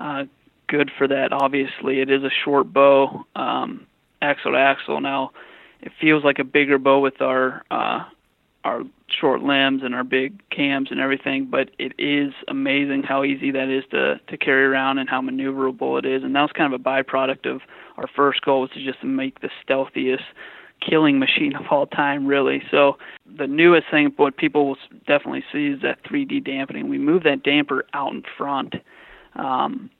uh good for that. Obviously, it is a short bow, um, axle to axle. Now, it feels like a bigger bow with our uh, our short limbs and our big cams and everything, but it is amazing how easy that is to to carry around and how maneuverable it is. And that was kind of a byproduct of our first goal was to just make the stealthiest killing machine of all time, really. So the newest thing, what people will definitely see is that 3D dampening. We move that damper out in front. Um,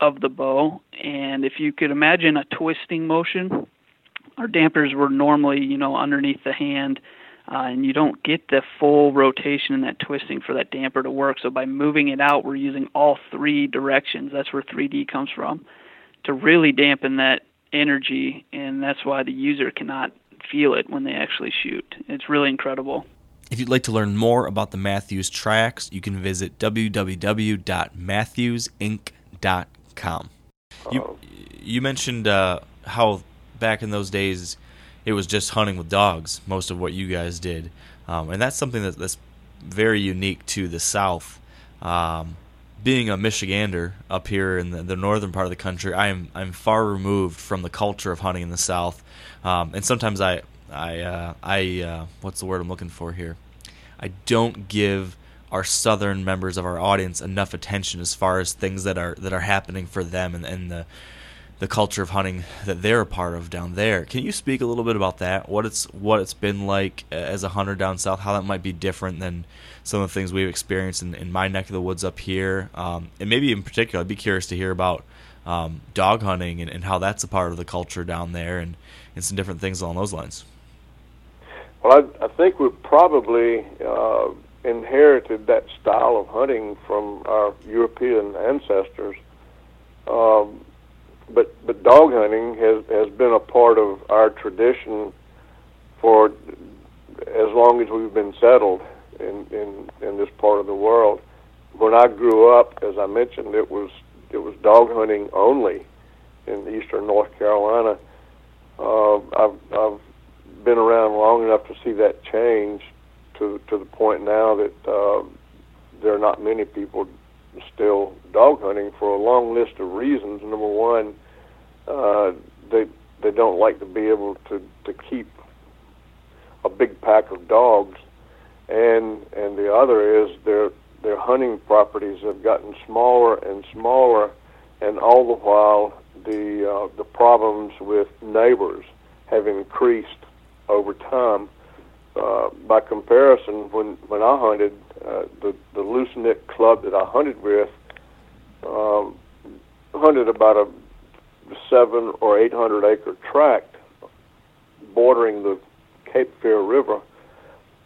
of the bow. And if you could imagine a twisting motion, our dampers were normally, you know, underneath the hand, uh, and you don't get the full rotation and that twisting for that damper to work. So by moving it out, we're using all three directions. That's where 3D comes from to really dampen that energy, and that's why the user cannot feel it when they actually shoot. It's really incredible. If you'd like to learn more about the Mathews Triax, you can visit www.mathewsinc.com. You you mentioned uh, how back in those days it was just hunting with dogs, most of what you guys did, um, and that's something that, that's very unique to the South. Um, being a Michigander up here in the, the, northern part of the country, I am I'm far removed from the culture of hunting in the South, um, and sometimes I I uh, I uh, what's the word I'm looking for here? I don't give our southern members of our audience enough attention as far as things that are that are happening for them and, and the the culture of hunting that they're a part of down there. Can you speak a little bit about that? What it's what it's been like as a hunter down south? How that might be different than some of the things we've experienced in, in my neck of the woods up here, um, and maybe in particular, I'd be curious to hear about um, dog hunting and, and, how that's a part of the culture down there, and, and some different things along those lines. Well, I, I think we're probably uh, inherited that style of hunting from our European ancestors. Um, but but dog hunting has has been a part of our tradition for as long as we've been settled in in in this part of the world. When I grew up, as I mentioned, it was it was dog hunting only in eastern North Carolina. Uh, I've I've been around long enough to see that change to to the point now that uh, there are not many people still dog hunting for a long list of reasons. Number one, uh, they they don't like to be able to to keep a big pack of dogs, and and the other is their their hunting properties have gotten smaller and smaller, and all the while the uh, the problems with neighbors have increased over time. Uh, by comparison, when when I hunted, uh, the the loose knit club that I hunted with um, hunted about a seven or eight hundred acre tract bordering the Cape Fear River,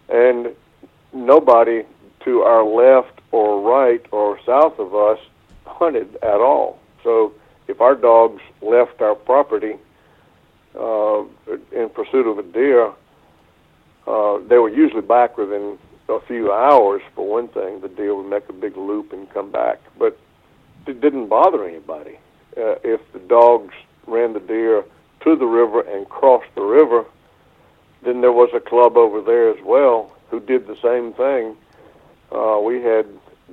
and nobody to our left or right or south of us hunted at all. So if our dogs left our property uh, in pursuit of a deer, uh, they were usually back within a few hours. For one thing, the deer would make a big loop and come back, but it didn't bother anybody. Uh, if the dogs ran the deer to the river and crossed the river, then there was a club over there as well who did the same thing. Uh, we had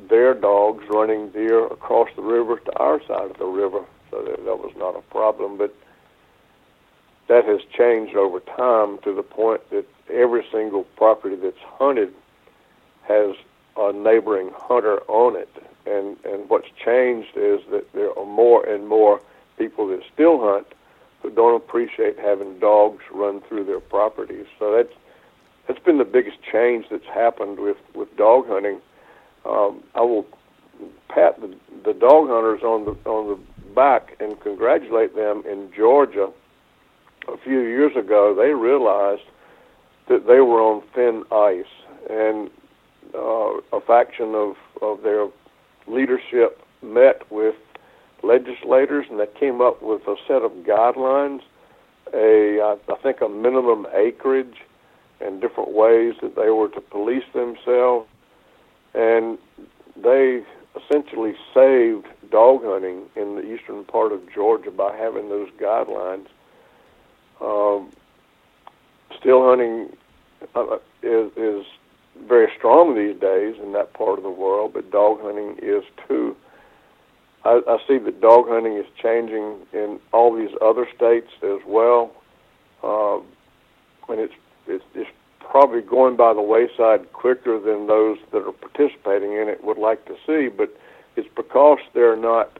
their dogs running deer across the river to our side of the river, so that, that was not a problem. But that has changed over time to the point that every single property that's hunted has a neighboring hunter on it. And and what's changed is that there are more and more people that still hunt who don't appreciate having dogs run through their properties. So that's that's been the biggest change that's happened with with dog hunting. Um, I will pat the, the dog hunters on the on the back and congratulate them in Georgia. A few years ago, they realized that they were on thin ice, and uh, a faction of of their leadership met with legislators, and they came up with a set of guidelines, a I think a minimum acreage, and different ways that they were to police themselves, and they essentially saved dog hunting in the eastern part of Georgia by having those guidelines. Um, still hunting uh, is is very strong these days in that part of the world, but dog hunting is too. I, I see that dog hunting is changing in all these other states as well, um, and it's it's it's probably going by the wayside quicker than those that are participating in it would like to see. But it's because they're not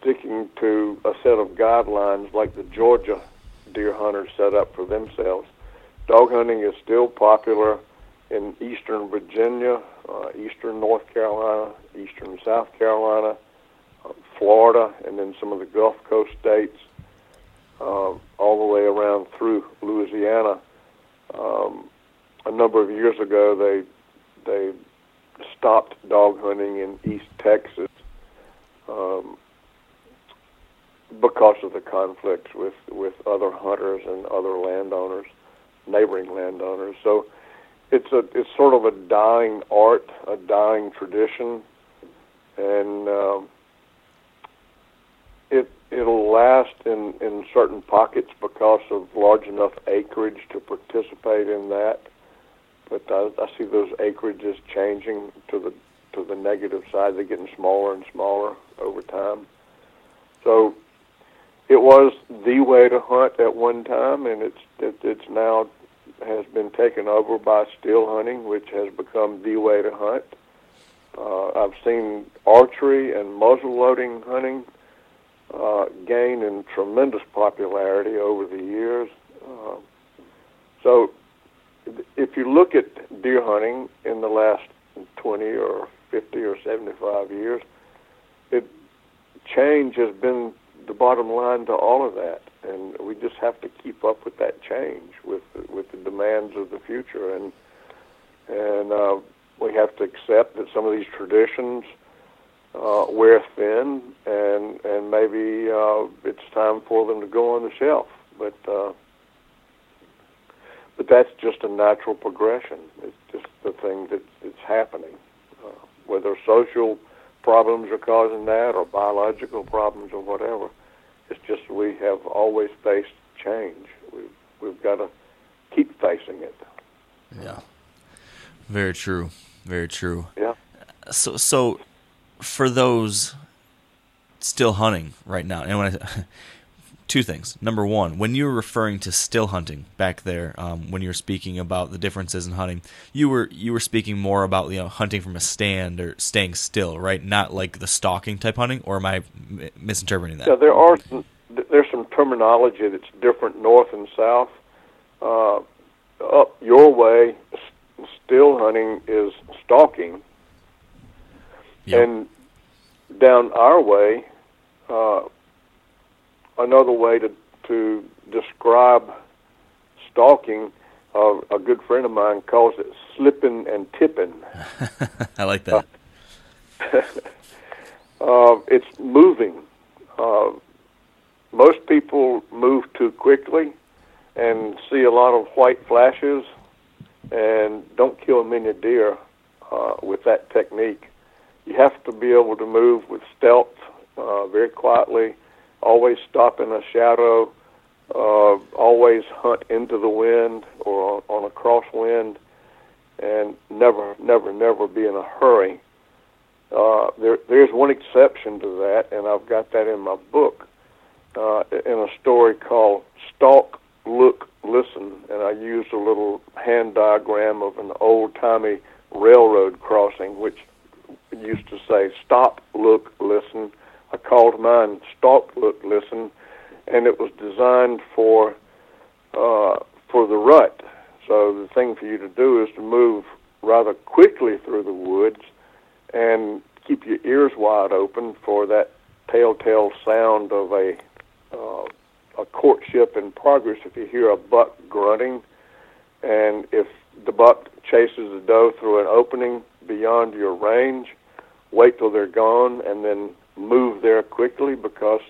sticking to a set of guidelines like the Georgia deer hunters set up for themselves. Dog hunting is still popular in eastern Virginia, uh, eastern North Carolina, eastern South Carolina, uh, Florida, and then some of the Gulf Coast states, uh, all the way around through Louisiana. Um, a number of years ago, they they stopped dog hunting in East Texas um, because of the conflicts with with other hunters and other landowners. neighboring landowners. So it's a it's sort of a dying art, a dying tradition, and um, it it'll last in in certain pockets because of large enough acreage to participate in that. But I, I see those acreages changing to the to the negative side. They're getting smaller and smaller over time. So it was the way to hunt at one time, and it's it, it's now has been taken over by still hunting, which has become the way to hunt. Uh, I've seen archery and muzzle loading hunting uh, gain in tremendous popularity over the years. Uh, so, if you look at deer hunting in the last 20 or 50 or 75 years, it change has been the bottom line to all of that, and we just have to keep up with that change with with the demands of the future, and and uh, we have to accept that some of these traditions uh, wear thin, and and maybe uh, it's time for them to go on the shelf. But uh, but that's just a natural progression. It's just the thing that that's happening. Uh, whether social problems are causing that, or biological problems, or whatever, it's just we have always faced change. We've we've got to keep facing it. Yeah. Very true. Very true. Yeah. So so for those still hunting right now, and when I, two things. Number one, when you were referring to still hunting back there, um, when you were speaking about the differences in hunting, you were you were speaking more about you know hunting from a stand or staying still, right? Not like the stalking type hunting, or am I m- misinterpreting that? Yeah, there are some, there's some terminology that's different north and south. Uh, up your way, s- still hunting is stalking, Yep. and down our way, uh, another way to to describe stalking, uh, a good friend of mine calls it slipping and tipping. I like that. Uh, it's moving. Uh, most people move too quickly and see a lot of white flashes and don't kill many deer uh, with that technique. You have to be able to move with stealth, uh, very quietly, always stop in a shadow, uh, always hunt into the wind or on, on a crosswind, and never, never, never be in a hurry. Uh, there, there's one exception to that, and I've got that in my book, uh, in a story called "Stalk, Look, Listen," and I used a little hand diagram of an old-timey railroad crossing, which used to say "Stop, Look, Listen." I called mine "Stalk, Look, Listen," and it was designed for uh, for the rut. So the thing for you to do is to move rather quickly through the woods and keep your ears wide open for that telltale sound of a uh, a courtship in progress. If you hear a buck grunting, and if the buck chases the doe through an opening beyond your range, wait till they're gone and then move there quickly because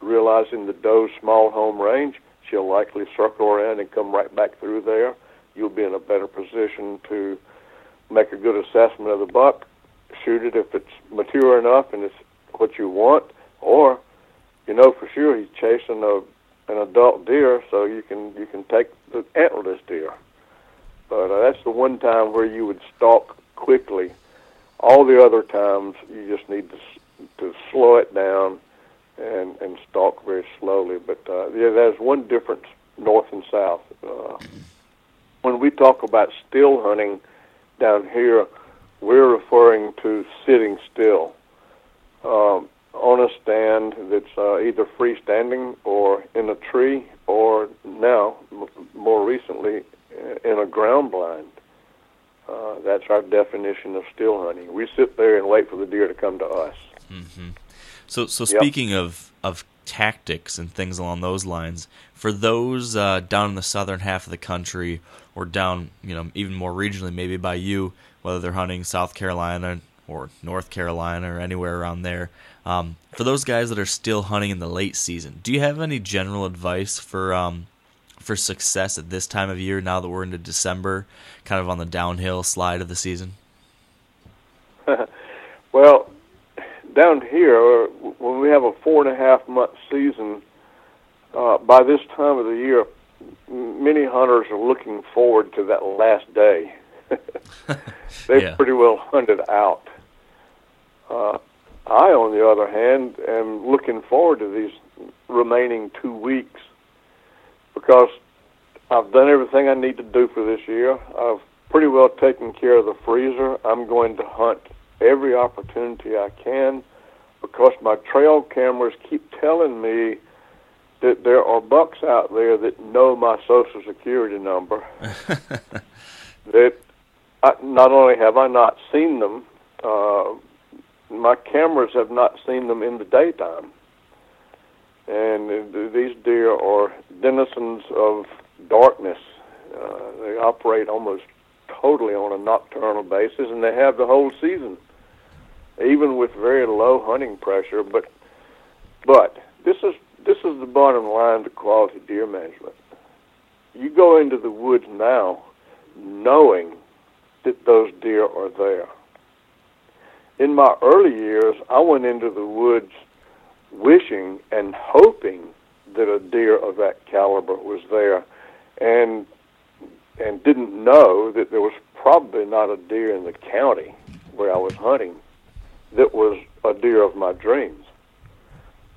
realizing the doe's small home range, she'll likely circle around and come right back through there. You'll be in a better position to make a good assessment of the buck, shoot it if it's mature enough and it's what you want, or you know for sure he's chasing a an adult deer, so you can you can take the antlerless deer. But uh, that's the one time where you would stalk quickly. All the other times you just need to to slow it down and and stalk very slowly. But uh, yeah, there's one difference north and south. Uh, when we talk about still hunting down here, we're referring to sitting still um, on a stand that's uh, either freestanding or in a tree, or now, m- more recently, uh, in a ground blind. Uh, that's our definition of still hunting. We sit there and wait for the deer to come to us. So, so Yep. speaking of of tactics and things along those lines, for those uh, down in the southern half of the country, or down, you know, even more regionally, maybe by you, whether they're hunting South Carolina or North Carolina or anywhere around there, um, for those guys that are still hunting in the late season, do you have any general advice for um, for success at this time of year now that we're into December, kind of on the downhill slide of the season? well, down here, when we have a four and a half month season, uh, by this time of the year, many hunters are looking forward to that last day. They've yeah. pretty well hunted out. Uh, I, on the other hand, am looking forward to these remaining two weeks because I've done everything I need to do for this year. I've pretty well taken care of the freezer. I'm going to hunt every opportunity I can because my trail cameras keep telling me that there are bucks out there that know my social security number. that I, not only have I not seen them, uh, my cameras have not seen them in the daytime. And these deer are denizens of darkness. Uh, they operate almost totally on a nocturnal basis, and they have the whole season, even with very low hunting pressure. But but this is this is the bottom line to quality deer management. You go into the woods now knowing that those deer are there. In my early years, I went into the woods wishing and hoping that a deer of that caliber was there and and didn't know that there was probably not a deer in the county where I was hunting that was a deer of my dreams.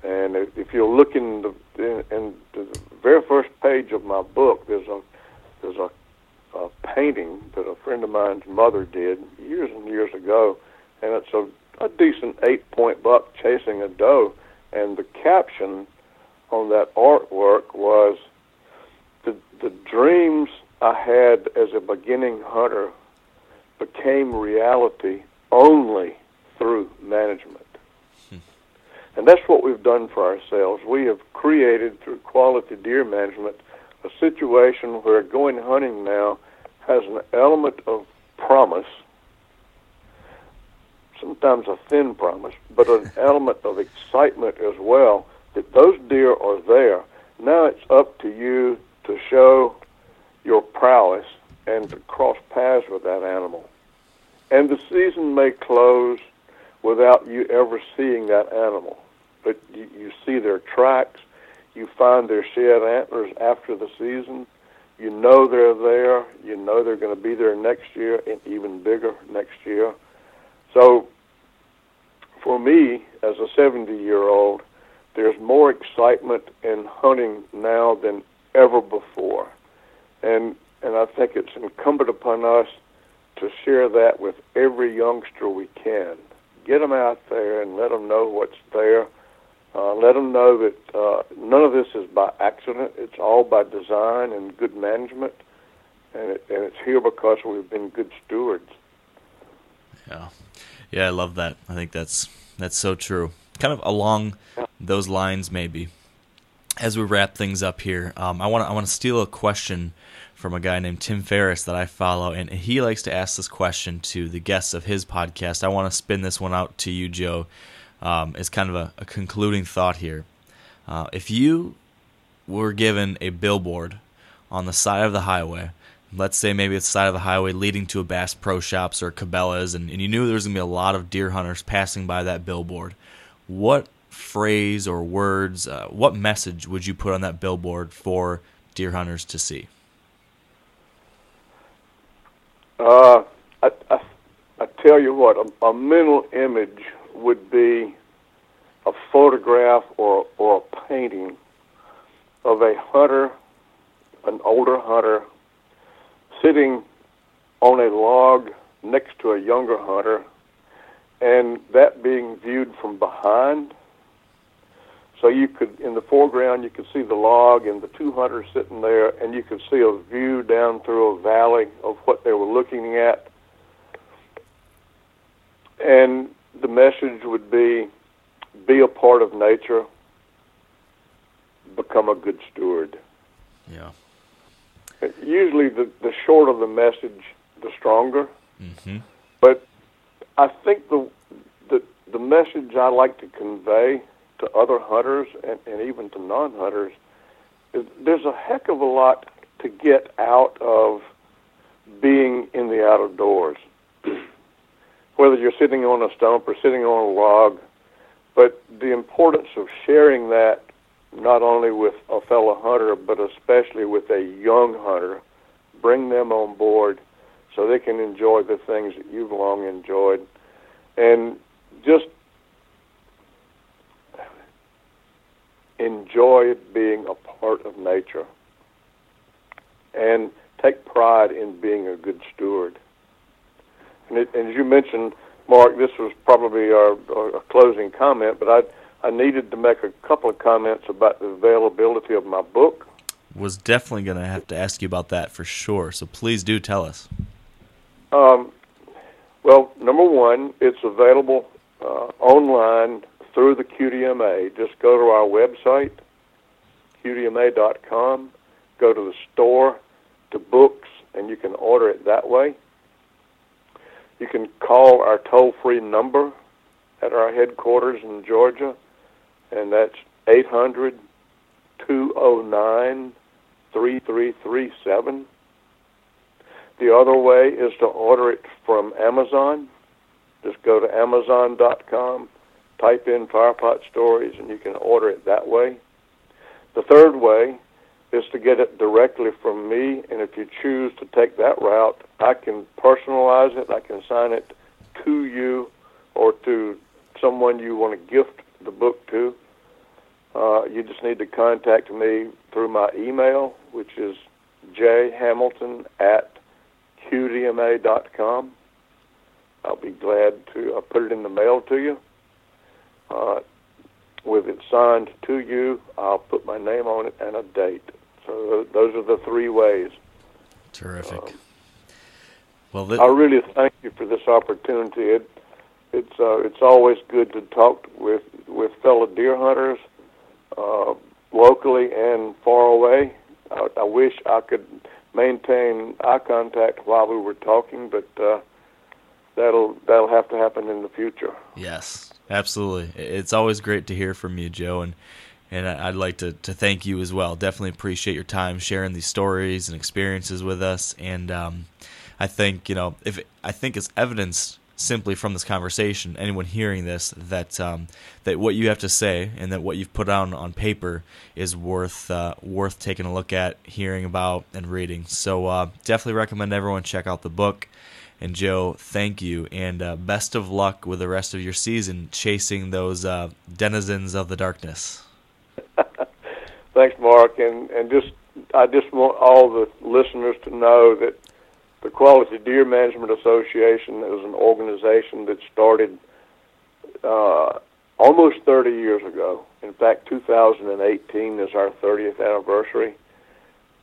And if you look in the in the very first page of my book, there's a there's a, a painting that a friend of mine's mother did years and years ago, and it's a a decent eight point buck chasing a doe, and the caption on that artwork was the the dreams I had as a beginning hunter became reality only through management. Hmm. And that's what we've done for ourselves. We have created, through quality deer management, a situation where going hunting now has an element of promise, sometimes a thin promise, but an element of excitement as well that those deer are there. Now it's up to you to show your prowess and to cross paths with that animal. And the season may close without you ever seeing that animal. But you, you see their tracks, you find their shed antlers after the season. You know they're there. You know they're going to be there next year and even bigger next year. So, for me, as a 70 year old, there's more excitement in hunting now than ever before. And, and I think it's incumbent upon us to share that with every youngster we can get them out there and let them know what's there. Uh, let them know that uh, none of this is by accident. It's all by design and good management, and, it, and it's here because we've been good stewards. Yeah, yeah, I love that. I think that's that's so true. Kind of along those lines, maybe. As we wrap things up here, um, I want I want to steal a question from a guy named Tim Ferriss that I follow, and he likes to ask this question to the guests of his podcast. I want to spin this one out to you, Joe, um, as kind of a, a concluding thought here. Uh, if you were given a billboard on the side of the highway, let's say maybe it's the side of the highway leading to a Bass Pro Shops or Cabela's, and, and you knew there was going to be a lot of deer hunters passing by that billboard, what phrase or words, uh, what message would you put on that billboard for deer hunters to see? Uh, I, I, I tell you what, a, a mental image would be a photograph or, or a painting of a hunter, an older hunter, sitting on a log next to a younger hunter, and that being viewed from behind so you could, in the foreground, you could see the log and the two hunters sitting there, and you could see a view down through a valley of what they were looking at. And the message would be be a part of nature, become a good steward. Yeah. Usually, the, the shorter the message, the stronger. Mm-hmm. But I think the, the the message I like to convey to other hunters and, and even to non-hunters there's a heck of a lot to get out of being in the outdoors. Whether you're sitting on a stump or sitting on a log, but the importance of sharing that not only with a fellow hunter, but especially with a young hunter, bring them on board so they can enjoy the things that you've long enjoyed. And just enjoy being a part of nature and take pride in being a good steward. And, it, and as you mentioned, Mark, this was probably our, our closing comment, but I I needed to make a couple of comments about the availability of my book. Was definitely going to have to ask you about that for sure. So please do tell us. Um, well, number one, it's available uh, online through the QDMA. Just go to our website, qdma.com, go to the store, to books, and you can order it that way. You can call our toll free number at our headquarters in Georgia, and that's 800 209 3337. The other way is to order it from Amazon. Just go to Amazon.com, type in Firepot Stories, and you can order it that way. The third way is to get it directly from me, and if you choose to take that route, I can personalize it. I can sign it to you or to someone you want to gift the book to. Uh, you just need to contact me through my email, which is jhamilton at qdma.com. I'll be glad to uh, put it in the mail to you. Uh, with it signed to you, I'll put my name on it and a date. So those are the three ways. Terrific. Um, well, th- I really thank you for this opportunity. It, it's uh, it's always good to talk with with fellow deer hunters, uh, locally and far away. I, I wish I could maintain eye contact while we were talking, but uh, that'll that'll have to happen in the future. Yes, absolutely. It's always great to hear from you, Joe, and and I'd like to, to thank you as well. Definitely appreciate your time sharing these stories and experiences with us. And um, I think you know if I think it's evidence simply from this conversation, anyone hearing this, that um, that what you have to say and that what you've put down on paper is worth uh, worth taking a look at, hearing about, and reading. So uh, definitely recommend everyone check out the book. And Joe, thank you, and uh, best of luck with the rest of your season chasing those uh, denizens of the darkness. Thanks, Mark, and and just I just want all the listeners to know that the Quality Deer Management Association is an organization that started uh, almost 30 years ago. In fact, 2018 is our 30th anniversary.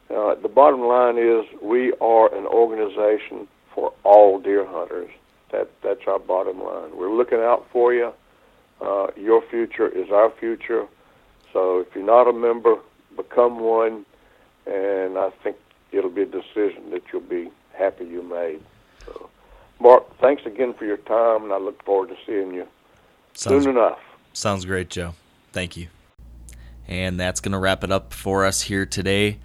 Uh, the bottom line is we are an organization for all deer hunters. That that's our bottom line. We're looking out for you. Uh, your future is our future. So if you're not a member, become one, and I think it'll be a decision that you'll be happy you made. So, Mark, thanks again for your time, and I look forward to seeing you sounds, soon enough. Sounds great, Joe. Thank you. And that's going to wrap it up for us here today.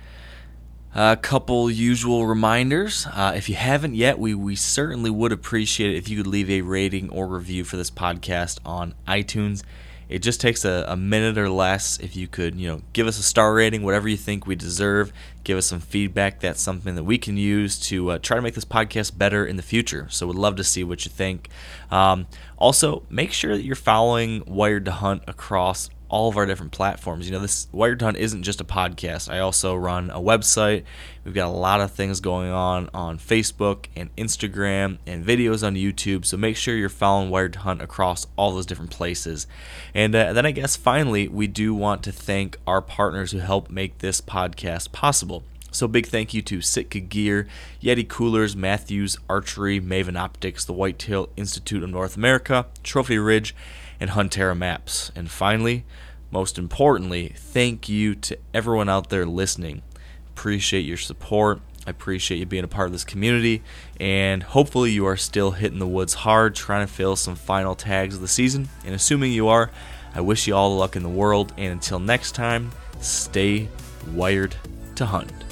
A couple usual reminders. Uh, if you haven't yet, we, we certainly would appreciate it if you could leave a rating or review for this podcast on iTunes. It just takes a, a minute or less. If you could, you know, give us a star rating, whatever you think we deserve, give us some feedback. That's something that we can use to uh, try to make this podcast better in the future. So we'd love to see what you think. Um, also, make sure that you're following Wired to Hunt across all of our different platforms. You know, this Wired Hunt isn't just a podcast. I also run a website. We've got a lot of things going on on Facebook and Instagram and videos on YouTube. So make sure you're following Wired Hunt across all those different places. And uh, then I guess finally, we do want to thank our partners who help make this podcast possible. So big thank you to Sitka Gear, Yeti Coolers, Mathews Archery, Maven Optics, the Whitetail Institute of North America, Trophy Ridge, and Huntera Maps. And finally, most importantly, thank you to everyone out there listening. Appreciate your support. I appreciate you being a part of this community, and hopefully, you are still hitting the woods hard trying to fill some final tags of the season. And assuming you are, I wish you all the luck in the world. And until next time, stay Wired to Hunt.